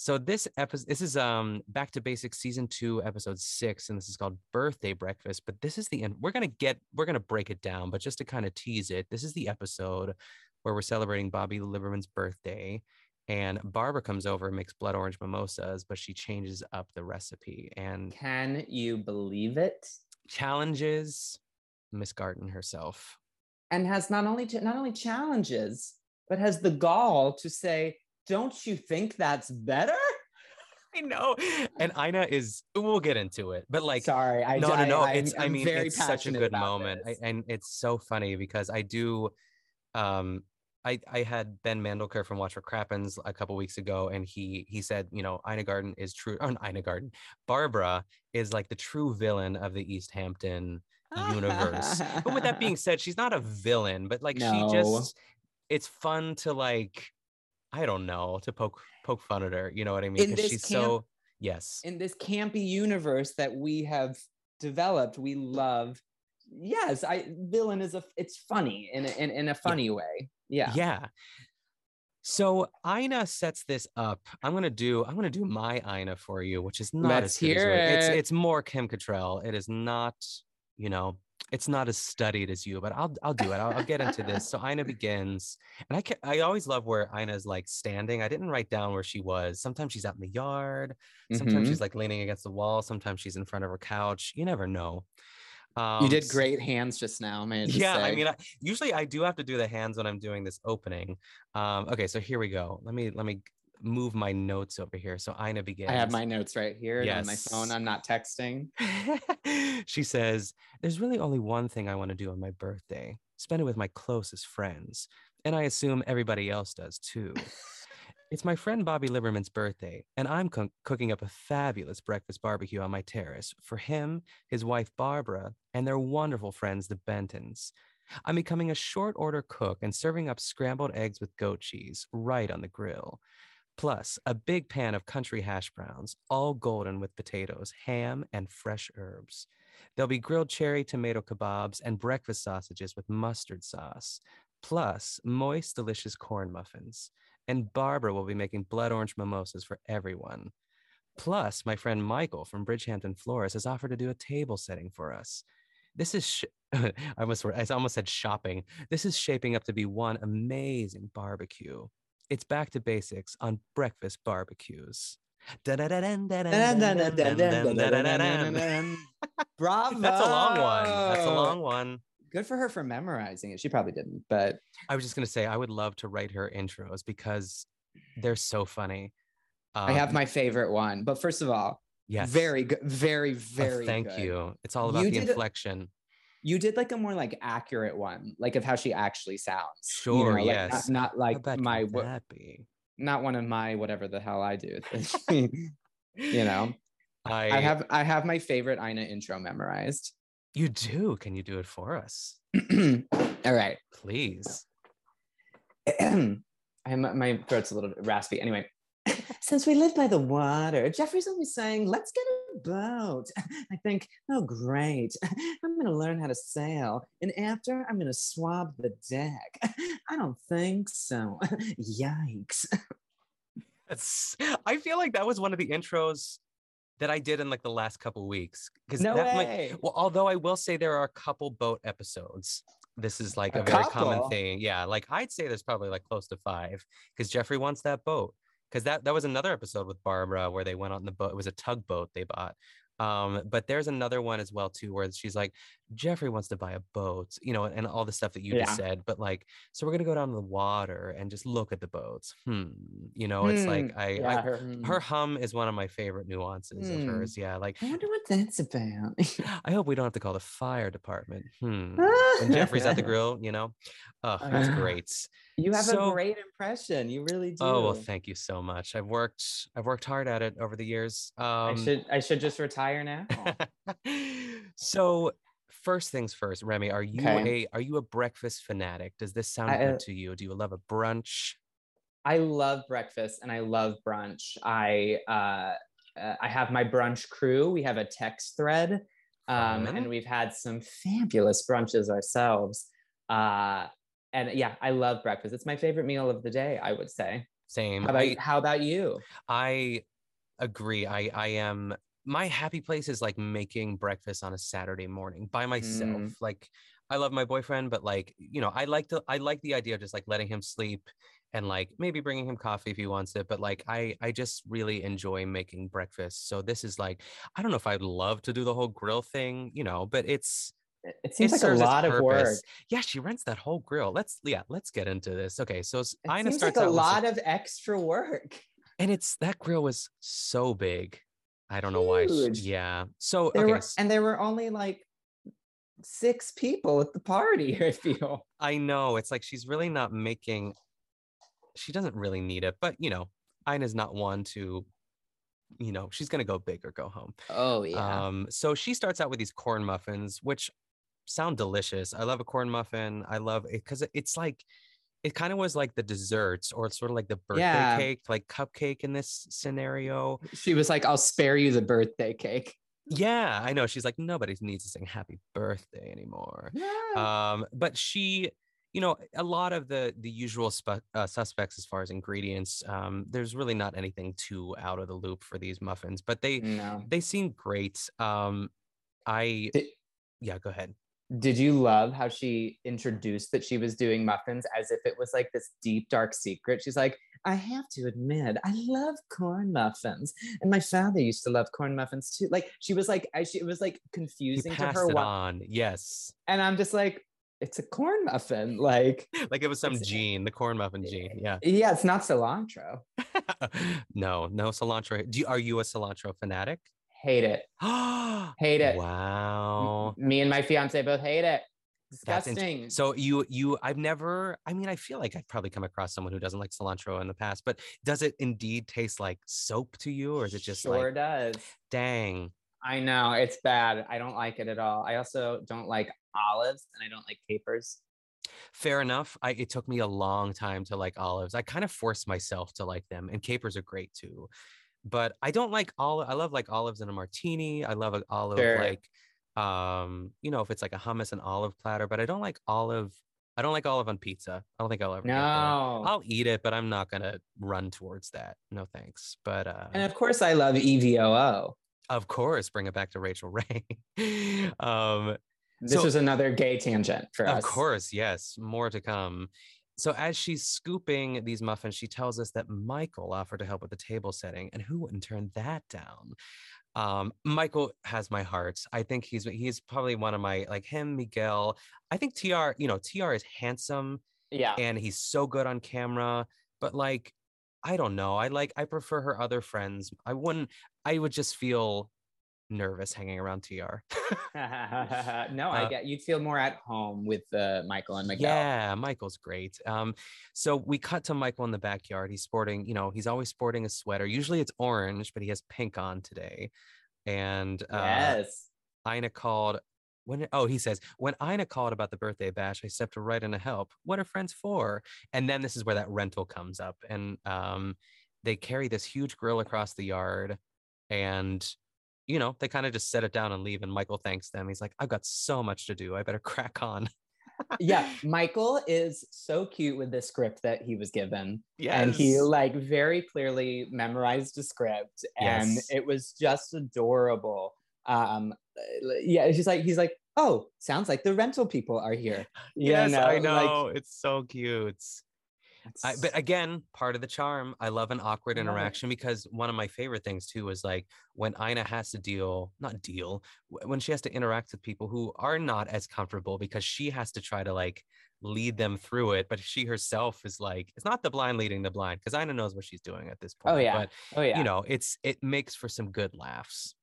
So this episode this is um back to basics season two episode six and this is called birthday breakfast but this is the end we're gonna get we're gonna break it down but just to kind of tease it this is the episode where we're celebrating bobby liberman's birthday and barbara comes over and makes blood orange mimosas but she changes up the recipe and Can you believe it? challenges miss Garten herself And has not only not only challenges, but has the gall to say, "Don't you think that's better?" i know and ina is we'll get into it but like Sorry, I no, no, I- no. I'm- it's, I I'm mean, very it's such a good moment. I, and it's so funny because I do, um, I, I had Ben Mandelker from Watch What Crappens a couple weeks ago, and he he said, you know, Ina Garten is true. Oh, Ina Garten, Barbara is like the true villain of the East Hampton universe. but with that being said, she's not a villain, but like No. she just, it's fun to like, I don't know, to poke poke fun at her. You know what I mean? Because she's camp- so yes. in this campy universe that we have developed, we love. Yes, I villain is a. It's funny in a, in, in a funny way. Yeah. Yeah. So Ina sets this up. I'm gonna do. I'm gonna do my Ina for you, which is not Let's as good as hear yours. It's it's more Kim Cattrall. It is not. You know, it's not as studied as you, but I'll I'll do it. I'll, I'll get into this. So Ina begins, and I can I always love where Ina's like standing. I didn't write down where she was. Sometimes she's out in the yard. Sometimes Mhm. she's like leaning against the wall. Sometimes she's in front of her couch. You never know. Um, you did great hands just now, man. yeah i mean I, usually i do have to do the hands when i'm doing this opening um okay so here we go let me let me move my notes over here so ina begins I have my notes right here on my phone. I'm not texting. she says there's really only one thing i want to do on my birthday spend it with my closest friends and i assume everybody else does too it's my friend bobby liberman's birthday and i'm co- cooking up a fabulous breakfast barbecue on my terrace for him his wife barbara and their wonderful friends the bentons i'm becoming a short order cook and serving up scrambled eggs with goat cheese right on the grill plus a big pan of country hash browns, all golden with potatoes, ham, and fresh herbs. There'll be grilled cherry tomato kebabs and breakfast sausages with mustard sauce, plus moist, delicious corn muffins. And Barbara will be making blood orange mimosas for everyone. Plus, my friend Michael from Bridgehampton Florist has offered to do a table setting for us. This is, sh- I almost, I almost said shopping. This is shaping up to be one amazing barbecue. It's back to basics on breakfast barbecues. That's Bravo. a long one. That's a long one. Good for her for memorizing it. She probably didn't, but I was just gonna say I would love to write her intros because they're so funny. I have Um, my favorite one. But first of all, yes. very good, very, Oh, very. thank good. you. It's all about You the inflection. You did like a more like accurate one, like of how she actually sounds. you Sure, know, like, yes. Not, not like my can wha- that be? not one of my whatever the hell I do. you know, I, I have I have my favorite Ina intro memorized. you do. Can you do it for us, All right. please? I'm, my throat's a little bit raspy. Anyway, since we live by the water, Jeffrey's always saying, let's get boat. I think, oh, great. I'm going to learn how to sail. And after, I'm going to swab the deck. I don't think so. Yikes. That's, I feel like that was one of the intros that I did in like the last couple weeks. Because No that way. might, well, although I will say there are a couple boat episodes. This is like a, A very common thing. Yeah, like I'd say there's probably like close to five because Jeffrey wants that boat. Because that that was another episode with Barbara where they went on the boat. It was a tugboat they bought. Um, but there's another one as well too where she's like, Jeffrey wants to buy a boat, you know, and all the stuff that you Yeah. just said. But like, so we're gonna go down to the water and just look at the boats. Hmm. You know, it's like Hmm, I, yeah, I her, hmm. her hum is one of my favorite nuances of Hmm. hers. Yeah, like I wonder what that's about. I hope we don't have to call the fire department. Hmm. When Jeffrey's at the grill, you know, oh, that's great. You have So- a great impression. You really do. Oh well, thank you so much. I've worked, I've worked hard at it over the years. Um, I should I should just retire now. so first things first, Remy, are you Okay. a are you a breakfast fanatic? Does this sound I, good uh, to you? Do you love a brunch? I love breakfast and I love brunch. I uh, uh, I have my brunch crew. We have a text thread, um, and we've had some fabulous brunches ourselves. Uh, and yeah, I love breakfast. It's my favorite meal of the day. I would say. Same. How about I, how about you? I agree. I I am my happy place is like making breakfast on a Saturday morning by myself. Mm. Like I love my boyfriend, but like, you know, I like to I like the idea of just like letting him sleep and like maybe bringing him coffee if he wants it, but like I I just really enjoy making breakfast. So this is like I don't know if I'd love to do the whole grill thing, you know, but it's It- seems it like a lot of work. Yeah, she rents that whole grill. Let's yeah, let's get into this. Okay, so It Ina seems starts like a lot of extra work. and it's that grill was so big. I don't know why. she- yeah. So There okay, were, and there were only like six people at the party. I feel. I know it's like she's really not making. She doesn't really need it, but you know, Ina's not one to. You know, she's gonna go big or go home. Oh yeah Um, so she starts out with these corn muffins, which sound delicious. I love a corn muffin. I love it because it's like it kind of was like the desserts or sort of like the birthday Yeah. cake, like cupcake in this scenario. she was like, "I'll spare you the birthday cake." Yeah, I know. She's like, nobody needs to sing happy birthday anymore. Yeah. Um, but she, you know, a lot of the the usual spe- uh, suspects as far as ingredients. Um, there's really not anything too out of the loop for these muffins, but they no. they seem great. Um, I Did, yeah, go ahead. Did you love how she introduced that she was doing muffins as if it was like this deep dark secret? She's like, "I have to admit, I love corn muffins, and my father used to love corn muffins too." Like she was like, I, she, it was like confusing to her. it Why, on, yes, and I'm just like, "It's a corn muffin." Like, like it was some gene, the corn muffin gene. Yeah. yeah, it's not cilantro. no, no cilantro. Do you, are you a cilantro fanatic? Hate it. Hate it. M- Wow. Me and my fiance both hate it. Int- Disgusting. So you you I've never I mean I feel like I've probably come across someone who doesn't like cilantro in the past, but does it indeed taste like soap to you or is it just sure like does. dang? I know it's bad. I don't like it at all. I also don't like olives and I don't like capers. Fair enough. I it took me a long time to like olives. I kind of forced myself to like them and capers are great too. But I don't like olive I love like olives in a martini. I love an olive Sure. like um you know if it's like a hummus and olive platter, but I don't like olive I don't like olive on pizza. I don't think I'll ever. No. I'll eat it, but I'm not gonna run towards that. No thanks. But uh and of course, I love EVOO. of course, bring it back to Rachael Ray. um This So- was another gay tangent for of us. course, yes, more to come. So as she's scooping these muffins, she tells us that Michael offered to help with the table setting, and who wouldn't turn that down? Um, Michael has my heart. I think he's he's probably one of my like him, Miguel. I think TR, you know, TR is handsome Yeah. and he's so good on camera but like i don't know i like i prefer her other friends i wouldn't i would just feel nervous hanging around tr no, I Uh, get you'd feel more at home with uh, Michael and Miguel. yeah michael's great. Um so we cut to michael in the backyard. He's sporting you know he's always sporting a sweater. Usually it's orange but he has pink on today. And uh Yes. ina called when oh he says when ina called about the birthday bash i stepped right in to help. What are friends for? And then this is where that rental comes up. And um they carry this huge grill across the yard. And you know they kind of just set it down and leave and michael thanks them he's like i've got so much to do i better crack on yeah, Michael is so cute with the script that he was given. Yes. And he like very clearly memorized the script and Yes. it was just adorable. Um yeah, it's just like he's like, "Oh, sounds like the rental people are here." You yes, I like, know. it's so cute. I, but again, part of the charm. I love an awkward I love it. interaction because one of my favorite things too is like when Ina has to deal, not deal, when she has to interact with people who are not as comfortable because she has to try to like lead them through it. But she herself is like, it's not the blind leading the blind because Ina knows what she's doing at this point. Oh, yeah. But oh yeah, you know, it's it makes for some good laughs.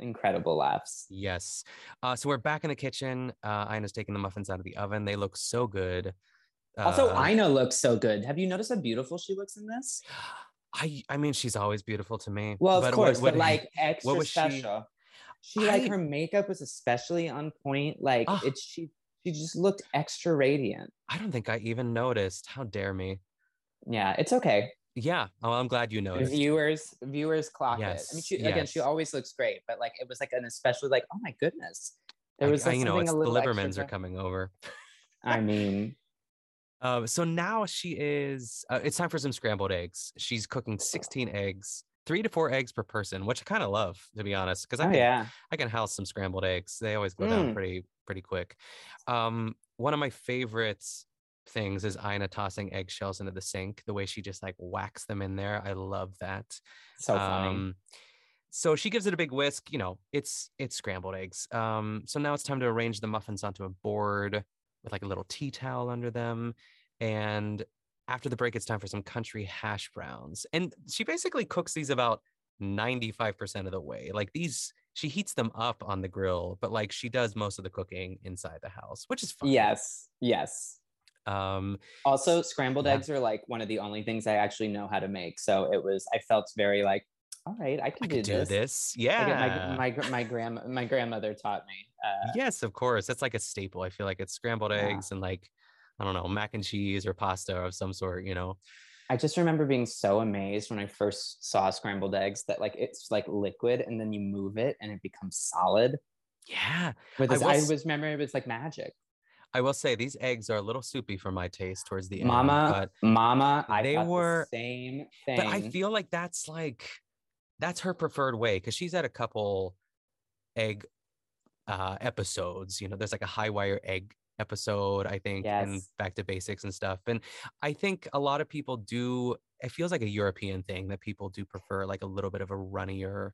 incredible laughs. Yes. Uh, so we're back in the kitchen. Uh, Ina's taking the muffins out of the oven. They look so good. Also, Uh, Ina looks so good. Have you noticed how beautiful she looks in this? I I mean, she's always beautiful to me. Well, of what- course, what- but like extra was she- special. She, like I- her makeup was especially on point. Like Ah. it's she she just looked extra radiant. I don't think I even noticed. How dare me? Yeah, it's okay. Yeah. Oh, I'm glad you noticed. Viewers viewers clock it. I mean, Yes, she, again, she always looks great, but like it was like an especially like oh my goodness, there was I- like you know, it's a the little extra are coming over. I mean, Uh, so now she is. Uh, it's time for some scrambled eggs. She's cooking 16 eggs, three to four eggs per person, which I kind of love, to be honest, because I oh can yeah, I can house some scrambled eggs. They always go down Mm. pretty pretty quick. Um, one of my favorites things is Ina tossing eggshells into the sink. The way she just like whacks them in there. I love that. so funny. Um, so she gives it a big whisk. You know, it's it's scrambled eggs. Um, so now it's time to arrange the muffins onto a board with like a little tea towel under them. And after the break, it's time for some country hash browns. And she basically cooks these about 95% of the way. Like these, she heats them up on the grill, but like she does most of the cooking inside the house, which is fun. Yes, yes. Um, Also, scrambled Yeah. eggs are like one of the only things I actually know how to make. So it was, I felt very like, all right, I can I do, could do this. this. Yeah. my my my grand my grandmother taught me. Uh, yes, of course. That's like a staple. I feel like it's scrambled Yeah. eggs and like, I don't know, mac and cheese or pasta of some sort, you know? I just remember being so amazed when I first saw scrambled eggs that like it's like liquid and then you move it and it becomes solid. Yeah. With I will I, was remember it was like magic. I will say these eggs are a little soupy for my taste towards the Mama, end. Mama, I they were- the same thing. But, but I feel like that's like, that's her preferred way because she's had a couple egg uh episodes. You know, there's like a high wire egg episode, I think, and back to basics and stuff. And I think a lot of people do, it feels like a European thing that people do prefer like a little bit of a runnier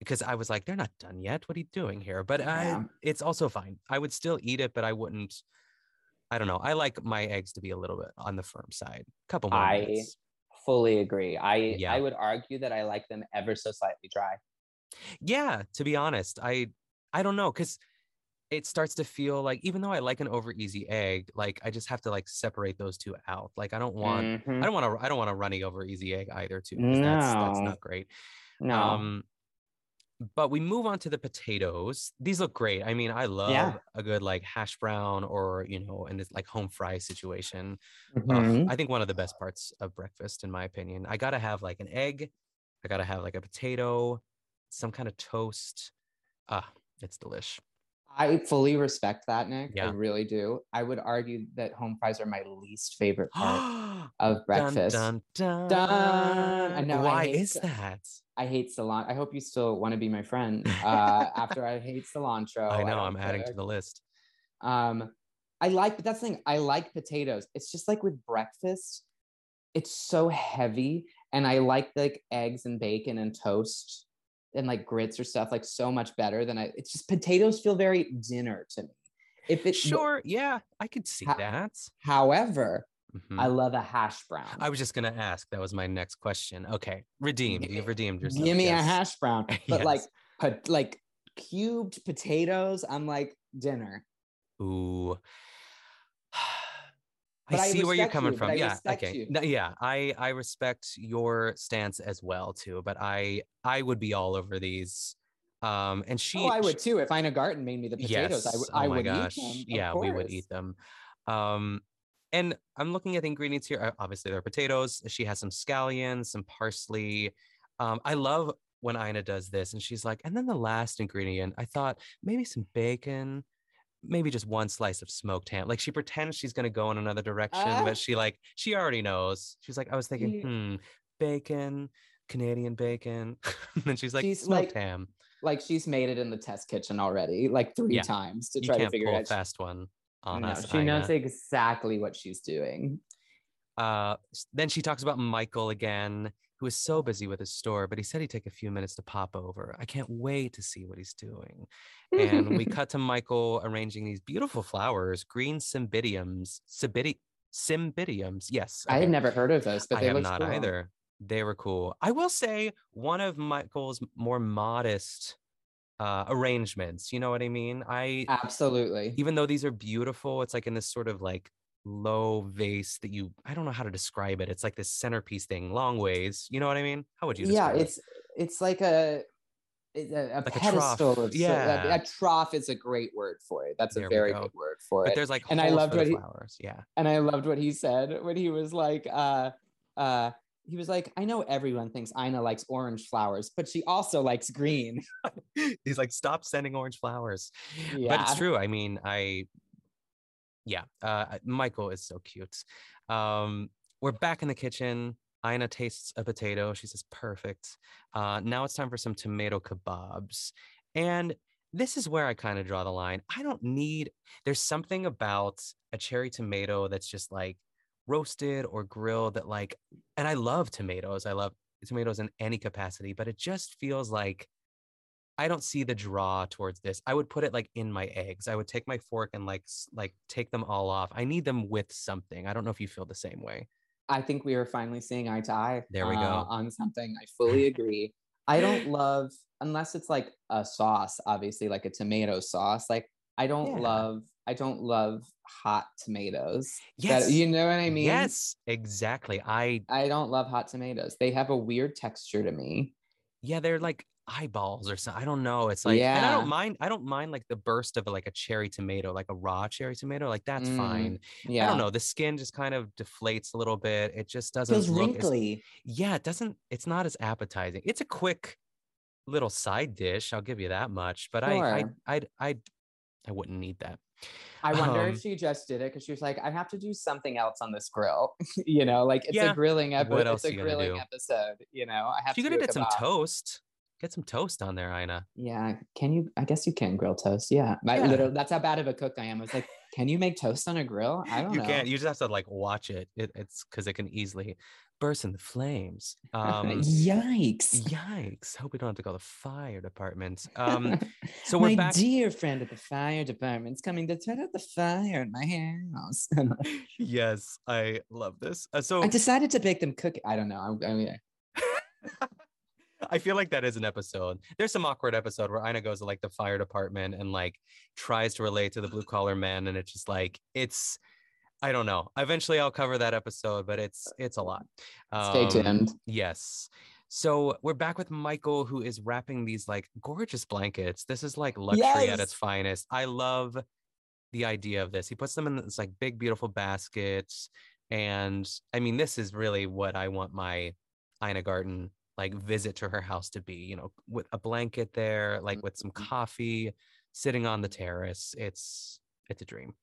because I was like, they're not done yet. What are you doing here? But I, it's also fine. I would still eat it, but I wouldn't. I don't know. I like my eggs to be a little bit on the firm side. couple more I- minutes. fully agree. I Yeah. I would argue that I like them ever so slightly dry. Yeah, to be honest, I I don't know because it starts to feel like even though I like an over easy egg, like I just have to like separate those two out. Like I don't want Mhm. I don't want to I don't want a runny over easy egg either too. 'cause That's that's not great. No, Um, but we move on to the potatoes. These look great. I mean, I love a good like hash brown or you know, in this like home fry situation. Ugh, Mhm. I think one of the best parts of breakfast, in my opinion. I gotta have like an egg. I gotta have like a potato, some kind of toast. Ah, it's delish. I fully respect that, Nick. Yeah. I really do. I would argue that home fries are my least favorite part of breakfast. Dun, dun, Dun. I know, I Why hate is that? I hate cilantro. I hope you still want to be my friend uh, after I hate cilantro. I know. don't I'm adding to the list. Um, I like, but that's the thing. I like potatoes. It's just like with breakfast, it's so heavy, and I like like eggs and bacon and toast and like grits or stuff like so much better than I. It's just potatoes feel very dinner to me. If it Sure. Yeah, I could see Ha- that. however, Mhm. I love a hash brown. I was just gonna ask. That was my next question. Okay, redeemed. You've redeemed yourself. Give me yes. a hash brown, but like Yes. like cubed potatoes. I'm like dinner. Ooh. I I see where you're coming you, from. Yeah. Okay. No, yeah. I I respect your stance as well too. But I I would be all over these. Um, and she. oh, I would too if Ina Garten made me the potatoes. I Yes. would. oh I my would gosh. eat them. yeah, we would eat them. Um, and I'm looking at the ingredients here. Obviously, there are potatoes. She has some scallions, some parsley. Um, I love when Ina does this, and she's like, and then the last ingredient, I thought maybe some bacon. Maybe just one slice of smoked ham. Like she pretends she's gonna go in another direction, Ah. but she like she already knows. She's like, I was thinking, hmm, bacon, Canadian bacon. and she's like, She's smoked like- ham. Like she's made it in the test kitchen already, like three Yeah. times to You try to figure pull it a out. fast one on No, us. she knows exactly what she's doing. Uh, then she talks about Michael again, who is so busy with his store, but he said he'd take a few minutes to pop over. I can't wait to see what he's doing. And we cut to Michael arranging these beautiful flowers, green cymbidiums, cybidi- cymbidiums. Yes, I had never heard of those, but I they look not cool. either. They were cool. I will say one of Michael's more modest uh, arrangements. You know what I mean? I Absolutely. even though these are beautiful, it's like in this sort of like low vase that you I don't know how to describe it. It's like this centerpiece thing, long ways. You know what I mean? How would you yeah, describe it? it's it's like a a, a Like a trough, pedestal of so- a- yeah. a, trough is a great word for it. That's There a very go. good word for But it. there's like and I loved what he- flowers. Yeah. And I loved what he said when he was like, uh, uh, he was like, I know everyone thinks Ina likes orange flowers, but she also likes green. He's like, stop sending orange flowers. Yeah. But it's true. I mean, I yeah, uh Michael is so cute. Um, we're back in the kitchen. Ina tastes a potato. She says, perfect. Uh, now it's time for some tomato kebabs. And this is where I kind of draw the line. I don't need, there's something about a cherry tomato that's just like roasted or grilled that, like, and I love tomatoes. I love tomatoes in any capacity, but it just feels like I don't see the draw towards this. I would put it like in my eggs. I would take my fork and like like take them all off. I need them with something. I don't know if you feel the same way. I think we are finally seeing eye to eye. There we uh, go. on something. I fully agree. I don't love unless it's like a sauce, obviously like a tomato sauce. Like I don't Yeah. love I don't love hot tomatoes. That- Yes. you know what I mean? Yes, exactly. I I don't love hot tomatoes. They have a weird texture to me. yeah, they're like eyeballs or something. I don't know. It's like and I don't mind I don't mind like the burst of like a cherry tomato, like a raw cherry tomato. Like that's Mm, fine. Yeah. I don't know. The skin just kind of deflates a little bit. It just doesn't Feels look as- wrinkly. yeah, it doesn't it's not as appetizing. It's a quick little side dish, I'll give you that much, but I I I I I wouldn't need that. I wonder Um, if she just did it because she was like, I have to do something else on this grill. you know, like it's Yeah. a grilling What episode. else It's a grilling do? episode. You know, I have to could have did some toast. Get some toast on there, Ina. Yeah. Can you? I guess you can grill toast. Yeah. I Yeah. literally, that's how bad of a cook I am. I was like, can you make toast on a grill? I don't You know. can't. You just have to like watch it. it it's because it can easily burst into flames. Um, Yikes. yikes! Hope we don't have to call the fire department. Um, so we're my back. dear friend at the fire department's coming to turn out the fire in my house. yes, I love this. Uh, so I decided to bake them cookie. I don't know. I'm, I mean, I feel like that is an episode. There's some awkward episode where Ina goes to like the fire department and like tries to relate to the blue collar men, and it's just like it's. I don't know. Eventually, I'll cover that episode, but it's it's a lot. stay Um, tuned. Yes. So we're back with Michael, who is wrapping these like gorgeous blankets. This is like luxury at its finest. I love the idea of this. He puts them in this like big, beautiful baskets. And I mean, this is really what I want my Ina Garten like visit to her house to be, you know, with a blanket there, like with some Mhm. coffee, sitting on the terrace. It's it's a dream.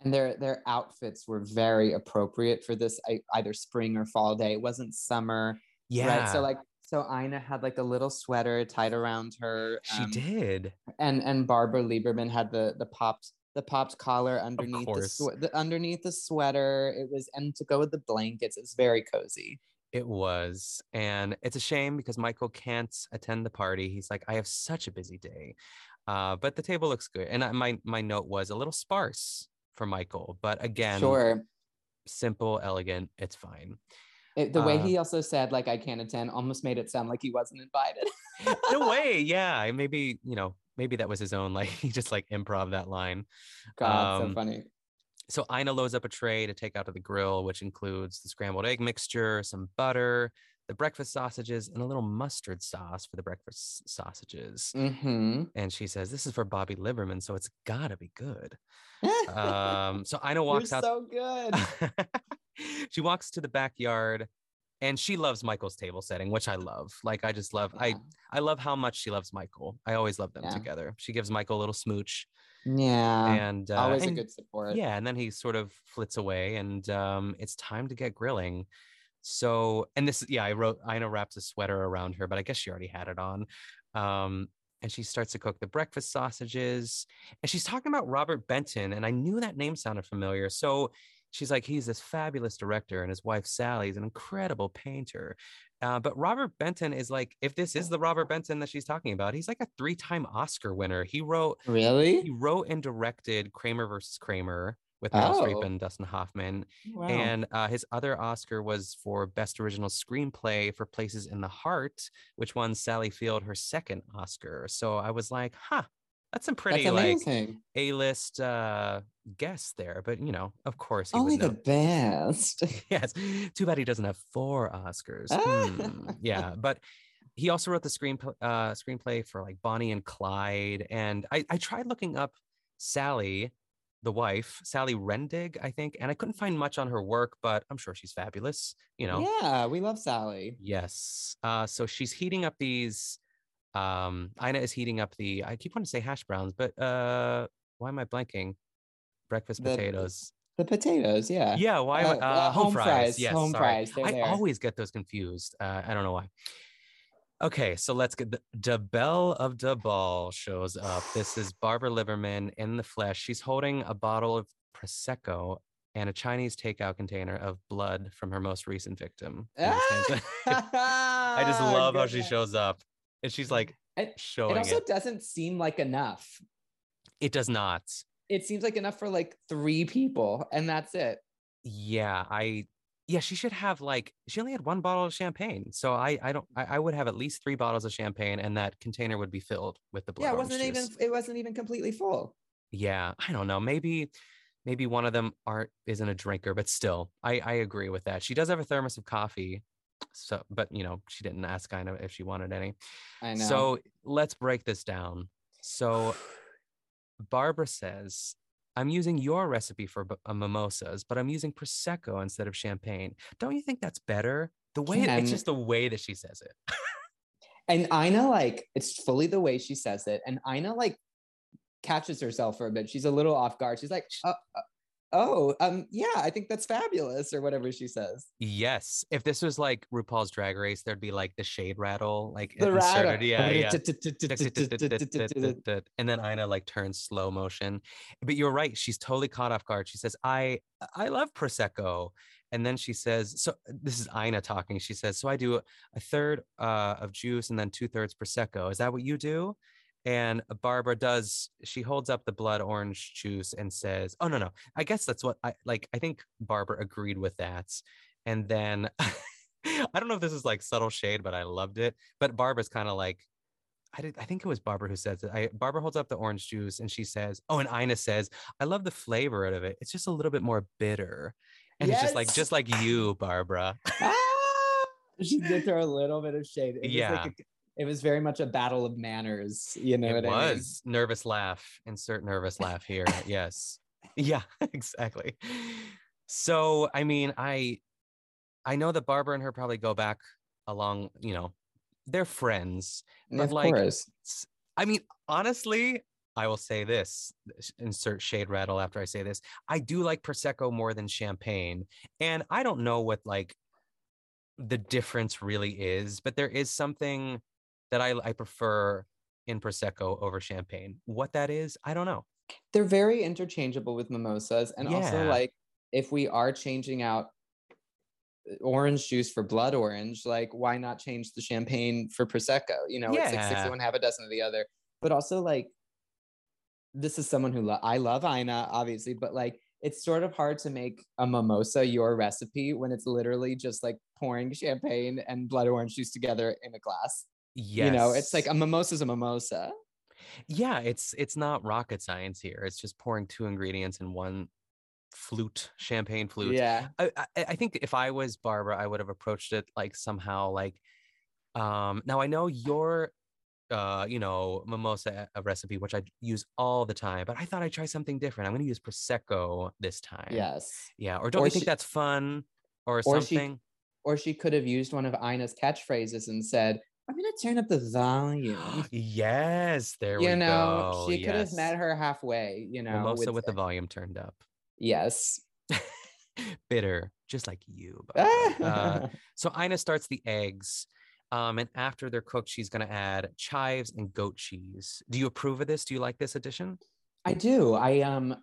And their their outfits were very appropriate for this either spring or fall day. It wasn't summer. Yeah. Right. So like so Ina had like a little sweater tied around her. she um, did. And and Barbara Liberman had the the popped the popped collar underneath the, swe- the underneath the sweater. It was and to go with the blankets, it's very cozy. It was. And it's a shame because Michael can't attend the party. He's like, I have such a busy day. Uh, but the table looks good. And I, my my note was a little sparse for Michael, but again, Sure. simple, elegant. It's fine. It, the way Uh, he also said like I can't attend almost made it sound like he wasn't invited. In a way, yeah. Maybe you know, maybe that was his own. Like he just like improv that line. God, Um, so funny. So Ina loads up a tray to take out to the grill, which includes the scrambled egg mixture, some butter, the breakfast sausages, and a little mustard sauce for the breakfast sausages. Mm-hmm. And she says, "This is for Bobby Liberman, so it's gotta be good." Um, so Ina walks You're out. so good. she walks to the backyard and she loves Michael's table setting, which I love. Like I just love. I I love how much she loves Michael. I always love them Yeah. together. She gives Michael a little smooch, Yeah. and uh, Always a good support. yeah, and then he sort of flits away, and um, it's time to get grilling. So, and this, yeah, I wrote, Ina wraps a sweater around her, but I guess she already had it on. Um, and she starts to cook the breakfast sausages, and she's talking about Robert Benton, and I knew that name sounded familiar. So she's like, he's this fabulous director, and his wife Sally is an incredible painter. Uh, but Robert Benton is like, if this is the Robert Benton that she's talking about, he's like a three-time Oscar winner. He wrote Really? he wrote and directed Kramer versus Kramer with Meryl Streep Oh. and Dustin Hoffman. Wow. And uh, his other Oscar was for Best Original Screenplay for Places in the Heart, which won Sally Field her second Oscar. So I was like, huh, that's some pretty That's like. A-list uh, guess there. But you know, of course he Only would the know. best. yes. Too bad he doesn't have four Oscars. Hmm, yeah, but he also wrote the screen uh, screenplay for like Bonnie and Clyde, and I, I tried looking up Sally, the wife, Sally Rendig, I think, and I couldn't find much on her work, but I'm sure she's fabulous. You know. Yeah, we love Sally. Yes. Uh, so she's heating up these. Um, Ina is heating up the. I keep wanting to say hash browns, but uh, why am I blanking? Breakfast The- potatoes. The potatoes, yeah. Yeah, why? Uh, uh, uh, home, home fries. fries, Yes, home sorry. fries, they're I there. always get those confused. Uh, I don't know why. Okay, so let's get the the Belle of the Ball shows up. This is Barbara Liberman in the flesh. She's holding a bottle of prosecco and a Chinese takeout container of blood from her most recent victim. in the same thing. I just love how she shows up, and she's like It, showing it it. also doesn't seem like enough. It does not. It seems like enough for like three people, and that's it. Yeah, I yeah, she should have like she only had one bottle of champagne. So I I don't I, I would have at least three bottles of champagne and that container would be filled with the blood. yeah, it wasn't even juice. it wasn't even completely full. Yeah, I don't know. Maybe maybe one of them aren't isn't a drinker, but still, I I agree with that. She does have a thermos of coffee. So but you know, she didn't ask kind of if she wanted any. I know. So let's break this down. So Barbara says, I'm using your recipe for uh, mimosas, but I'm using Prosecco instead of champagne. Don't you think that's better? The way Can- it's just the way that she says it. and Ina like it's fully the way she says it, and Ina like catches herself for a bit. She's a little off guard. She's like, uh, "Oh, um, yeah, I think that's fabulous," or whatever she says. yes. If this was like RuPaul's Drag Race, there'd be like the shade rattle, like The rattle. inserted. Yeah, yeah. and then Ina like turns slow motion. But you're right. She's totally caught off guard. She says, I I love Prosecco. And then she says, so this is Ina talking. She says, so I do a third uh, of juice and then two thirds Prosecco. Is that what you do? And Barbara does, she holds up the blood orange juice and says, oh, no, no. I guess that's what I like. I think Barbara agreed with that. And then I don't know if this is like subtle shade, but I loved it. But Barbara's kind of like, I did. I think it was Barbara who says it. I, Barbara holds up the orange juice and she says, "Oh," and Ina says, "I love the flavor out of it. It's just a little bit more bitter." And it's just like, just like you, Barbara. Ah! She did throw a little bit of shade. It Yeah. like a, it was very much a battle of manners. You know it what I mean? was nervous laugh. Insert nervous laugh here. yes. Yeah. Exactly. So, I mean, I, I know that Barbara and her probably go back along. You know, they're friends. But, of like, course. I mean, honestly, I will say this insert shade rattle after I say this. I do like Prosecco more than champagne. And I don't know what like the difference really is, but there is something that I, I prefer in Prosecco over champagne. What that is, I don't know. They're very interchangeable with mimosas. And also, like, if we are changing out uh, orange juice for blood orange, like, why not change the champagne for Prosecco? You know, it's like six of one, half a dozen of the other. But also, like, this is someone who lo- I love Ina, obviously, but like, it's sort of hard to make a mimosa your recipe when it's literally just like pouring champagne and blood orange juice together in a glass. Yes. You know, it's like a mimosa's a mimosa. yeah, it's it's not rocket science here. It's just pouring two ingredients in one flute, champagne flute. Yeah. I, I I think if I was Barbara, I would have approached it like somehow like um now I know your uh you know mimosa a recipe which I use all the time, but I thought I'd try something different. I'm gonna use prosecco this time. Yes. Yeah. Or don't Or you think that's fun or, or she- something? or she could have used one of Ina's catchphrases and said, I'm gonna turn up the volume. yes, there we go. you we know, go. she could have met her halfway, you know. Mimosa with, the volume turned up. Yes. Bitter, just like you. Uh, so Ina starts the eggs. Um, and after they're cooked, she's going to add chives and goat cheese. Do you approve of this? Do you like this addition? I do. I um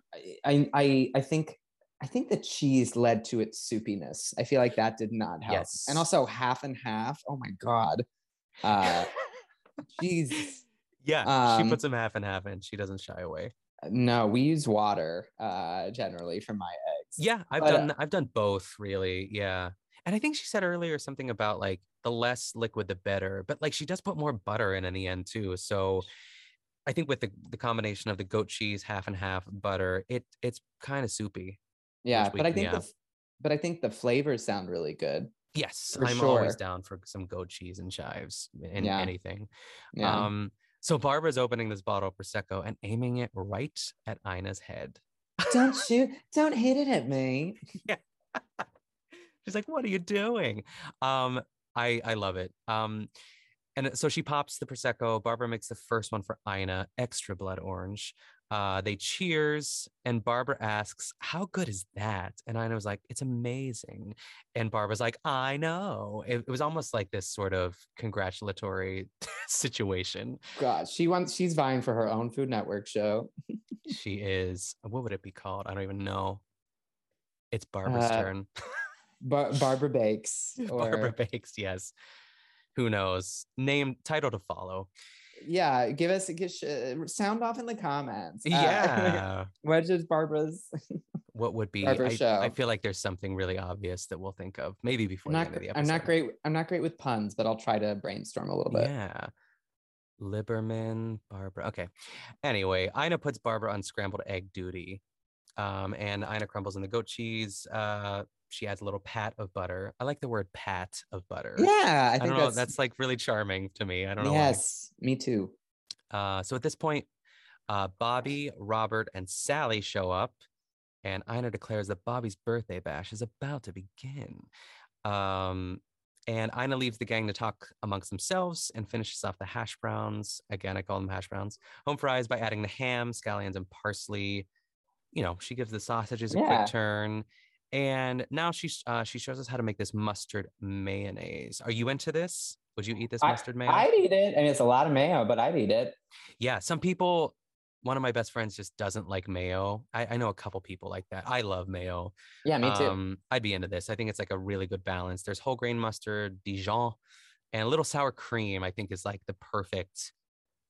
I I I think I think the cheese led to its soupiness. I feel like that did not help. Yes. And also half and half. Oh my god. Uh jeez. Yeah, she Um, puts them half and half and She doesn't shy away. No, we use water uh generally for my eggs. Yeah, I've But, uh, done I've done both really. Yeah. And I think she said earlier something about like the less liquid the better, but like she does put more butter in in the end too. So I think with the the combination of the goat cheese half and half butter, it it's kind of soupy. Yeah, but I think the but I think the flavors sound really good. Yes, For I'm always down for some goat cheese and chives and Yeah. anything. Yeah. Um so Barbara's opening this bottle of prosecco and aiming it right at Ina's head. don't shoot, don't hit it at me. Yeah. She's like, "What are you doing?" Um, I I love it. Um, and so she pops the prosecco. Barbara makes the first one for Ina, extra blood orange. Uh, they cheers, and Barbara asks, "How good is that?" And Ina was like, "It's amazing." And Barbara's like, "I know." It, it was almost like this sort of congratulatory situation. God, she wants she's vying for her own Food Network show. She is. What would it be called? I don't even know. It's Barbara's Uh, turn. Bar- Barbara Bakes or Barbara Bakes, yes. Who knows? Name title to follow. Yeah, give us give, sh- sound off in the comments. Uh, Yeah. what is Barbara's? what would be? I, show. I feel like there's something really obvious that we'll think of maybe before I'm the not end of the episode. I'm not great. I'm not great with puns, but I'll try to brainstorm a little bit. Yeah. Liberman, Barbara. Okay. Anyway, Ina puts Barbara on scrambled egg duty. Um, and Ina crumbles in the goat cheese. Uh, she adds a little pat of butter. I like the word pat of butter. Yeah, I I, think don't know. that's, That's, like really charming to me. I don't know. why. yes, me too. Uh, so at this point, uh, Bobby, Robert, and Sally show up, and Ina declares that Bobby's birthday bash is about to begin. Um, and Ina leaves the gang to talk amongst themselves and finishes off the hash browns. Again, I call them hash browns. Home fries by adding the ham, scallions, and parsley. You know, she gives the sausages a Yeah. quick turn. And now she uh, she shows us how to make this mustard mayonnaise. Are you into this? Would you eat this I- mustard mayo? I'd eat it. I mean, it's a lot of mayo, but I'd eat it. Yeah, some people. One of my best friends just doesn't like mayo. I, I know a couple people like that. I love mayo. Yeah, me too. Um, I'd be into this. I think it's like a really good balance. There's whole grain mustard, Dijon, and a little sour cream. I think is like the perfect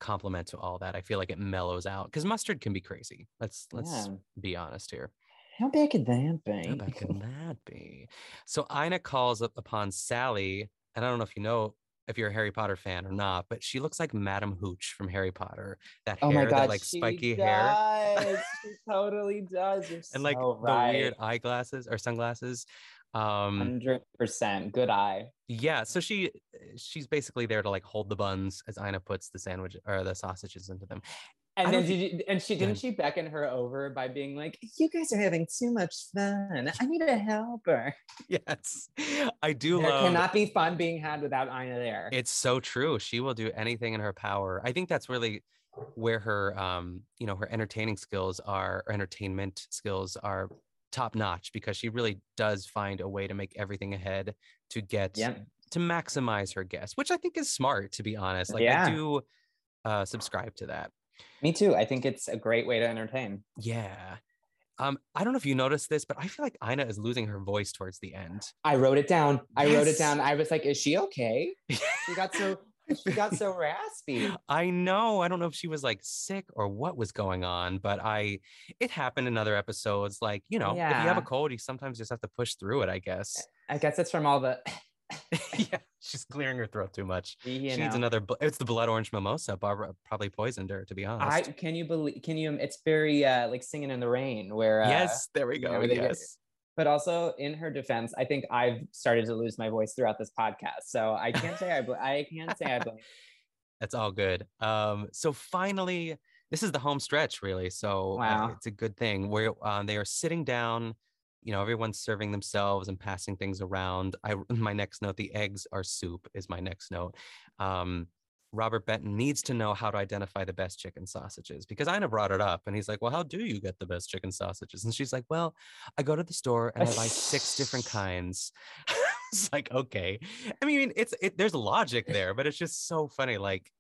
complement to all that. I feel like it mellows out because mustard can be crazy. Let's let's Yeah. be honest here. How bad could that be? How bad can that be? So Ina calls up upon Sally, and I don't know if you know if you're a Harry Potter fan or not, but she looks like Madame Hooch from Harry Potter. That Oh hair, my god, that like she spiky hair, does. she totally does. You're and like so the right. weird eyeglasses or sunglasses. Um, Hundred percent. Good eye. yeah, so she she's basically there to like hold the buns, as Ina puts the sandwich or the sausages into them. I And don't then did you, and she didn't she beckon her over by being like, "You guys are having too much fun. I need a helper." Yes, I do There love. cannot be fun being had without Ina there. It's so true. She will do anything in her power. I think that's really where her um, you know, her entertaining skills are or entertainment skills are top notch because she really does find a way to make everything ahead to get Yep. to maximize her guests, which I think is smart to be honest. Like Yeah. I do uh subscribe to that. Me too. I think it's a great way to entertain. Yeah. Um, I don't know if you noticed this, but I feel like Ina is losing her voice towards the end. I wrote it down. I wrote it down. I was like, "Is she okay?" She got so she got so raspy. I know. I don't know if she was like sick or what was going on, but I it happened in other episodes. Like, you know, if you have a cold, you sometimes just have to push through it, I guess. I guess it's from all the yeah, she's clearing her throat too much. you she know. needs another it's the blood orange mimosa. Barbara probably poisoned her, to be honest. I can you believe? Can you? It's very uh, like singing in the rain, where uh, yes, there we you know, go. get- yes. But also, in her defense, I think I've started to lose my voice throughout this podcast, so I can't say I. Bl- I can't say I blame. That's all good. Um, so finally, this is the home stretch, really. So uh, Wow. it's a good thing where um, they are sitting down you know, everyone's serving themselves and passing things around. I my next note, the eggs are soup is my next note. Um, Robert Benton needs to know how to identify the best chicken sausages because Ina brought it up and he's like, Well, how do you get the best chicken sausages? And she's like, Well, I go to the store and I buy six different kinds. it's like, okay. I mean, it's it, there's logic there, but it's just so funny. Like,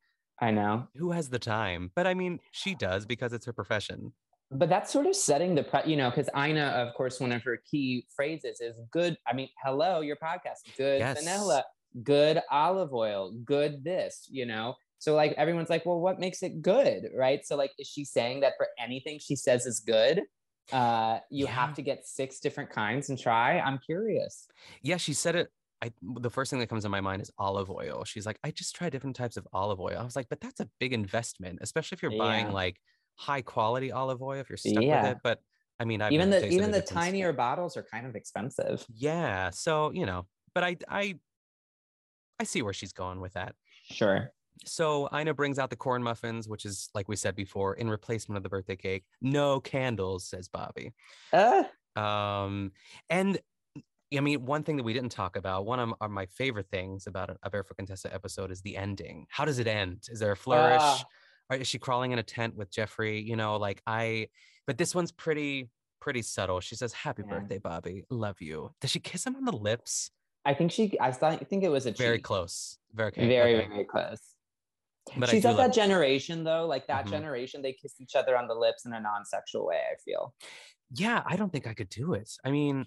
I know. Who has the time? But I mean, she does because it's her profession. But that's sort of setting the, pre- you know, because Ina, of course, one of her key phrases is good. I mean, hello, your podcast, good yes. vanilla good olive oil, good this, you know? So like everyone's like, well, what makes it good? Right. So like, is she saying that for anything she says is good? Uh, you yeah. have to get six different kinds and try. I'm curious. Yeah, she said it. I the first thing that comes to my mind is olive oil. She's like, I just try different types of olive oil. I was like, but that's a big investment, especially if you're yeah. buying like high quality olive oil, if you're stuck yeah. with it. But I mean, I've even the even the tinier bottles are kind of expensive. Yeah. So, you know, but I I I see where she's going with that. Sure. So Ina brings out the corn muffins, which is like we said before, in replacement of the birthday cake. No candles, says Bobby. Uh. Um, and I mean, one thing that we didn't talk about, one of, of my favorite things about a, Barefoot Contessa episode is the ending. How does it end? Is there a flourish? Uh. Is she crawling in a tent with Jeffrey? You know, like I, but this one's pretty, pretty subtle. She says, Happy yeah. birthday, Bobby. Love you. Does she kiss him on the lips? I think she. I thought. I think it was a very close. Very very okay. very close. But she's of that generation though. Like that mm-hmm. generation, they kiss each other on the lips in a non-sexual way. I feel. Yeah, I don't think I could do it. I mean,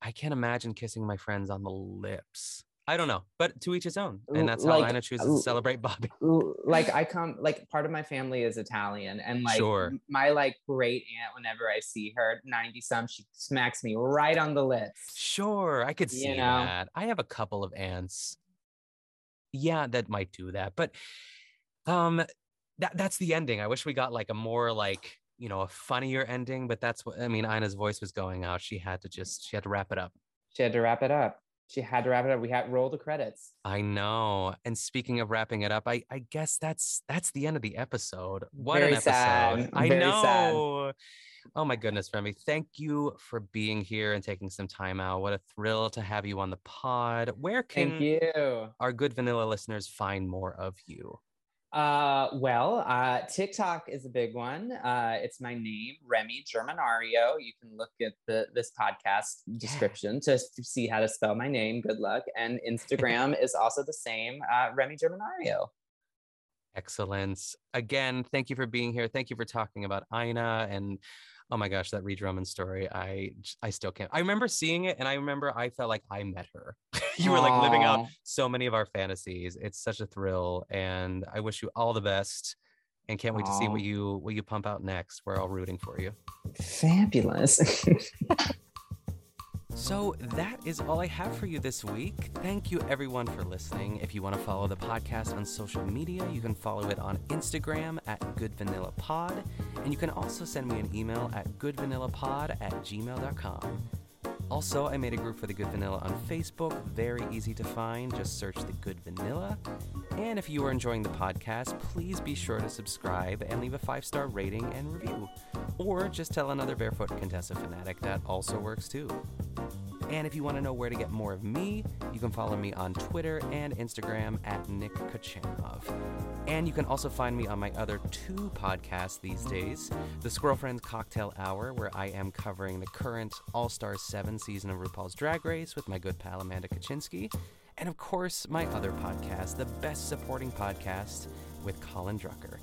I can't imagine kissing my friends on the lips. I don't know, but to each his own, and that's how like, Ina chooses to celebrate Bobby. Like I come, like part of my family is Italian, and like sure. my like great aunt, whenever I see her, ninety some, she smacks me right on the lips. Sure, I could see you know? that. I have a couple of aunts, yeah, that might do that, but um, that that's the ending. I wish we got like a more like you know a funnier ending, but that's what I mean. Ina's voice was going out. She had to just she had to wrap it up. She had to wrap it up she had to wrap it up. We had roll the credits. I know. And speaking of wrapping it up, I I guess that's that's the end of the episode. What Very an episode! Sad. I Very know. Sad. Oh my goodness, Remy. Thank you for being here and taking some time out. What a thrill to have you on the pod. Where can Thank you. our good vanilla listeners find more of you? Uh, well, uh, TikTok is a big one. Uh, it's my name, Remy Germinario. You can look at the this podcast description to see how to spell my name. Good luck. And Instagram is also the same, uh, Remy Germinario. Excellence. Again, thank you for being here. Thank you for talking about Ina and oh my gosh, that Ree Drummond story. I I still can't. I remember seeing it and I remember I felt like I met her. you were like living out so many of our fantasies. It's such a thrill. And I wish you all the best and can't wait Aww. to see what you what you pump out next. We're all rooting for you. Fabulous. So that is all I have for you this week. Thank you everyone for listening. If you want to follow the podcast on social media, you can follow it on Instagram at goodvanillapod, and you can also send me an email at goodvanillapod at gmail.com. Also, I made a group for the Good Vanilla on Facebook. Very easy to find. Just search the Good Vanilla. And if you are enjoying the podcast, please be sure to subscribe and leave a five star rating and review. Or just tell another Barefoot Contessa fanatic that also works too. And if you want to know where to get more of me, you can follow me on Twitter and Instagram at Nick Kochanov. And you can also find me on my other two podcasts these days The Squirrel Friends Cocktail Hour, where I am covering the current All Star 7 season of RuPaul's Drag Race with my good pal Amanda Kaczynski. And of course, my other podcast, the Best Supporting Podcast with Colin Drucker.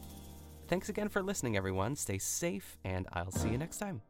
Thanks again for listening, everyone. Stay safe, and I'll see you next time.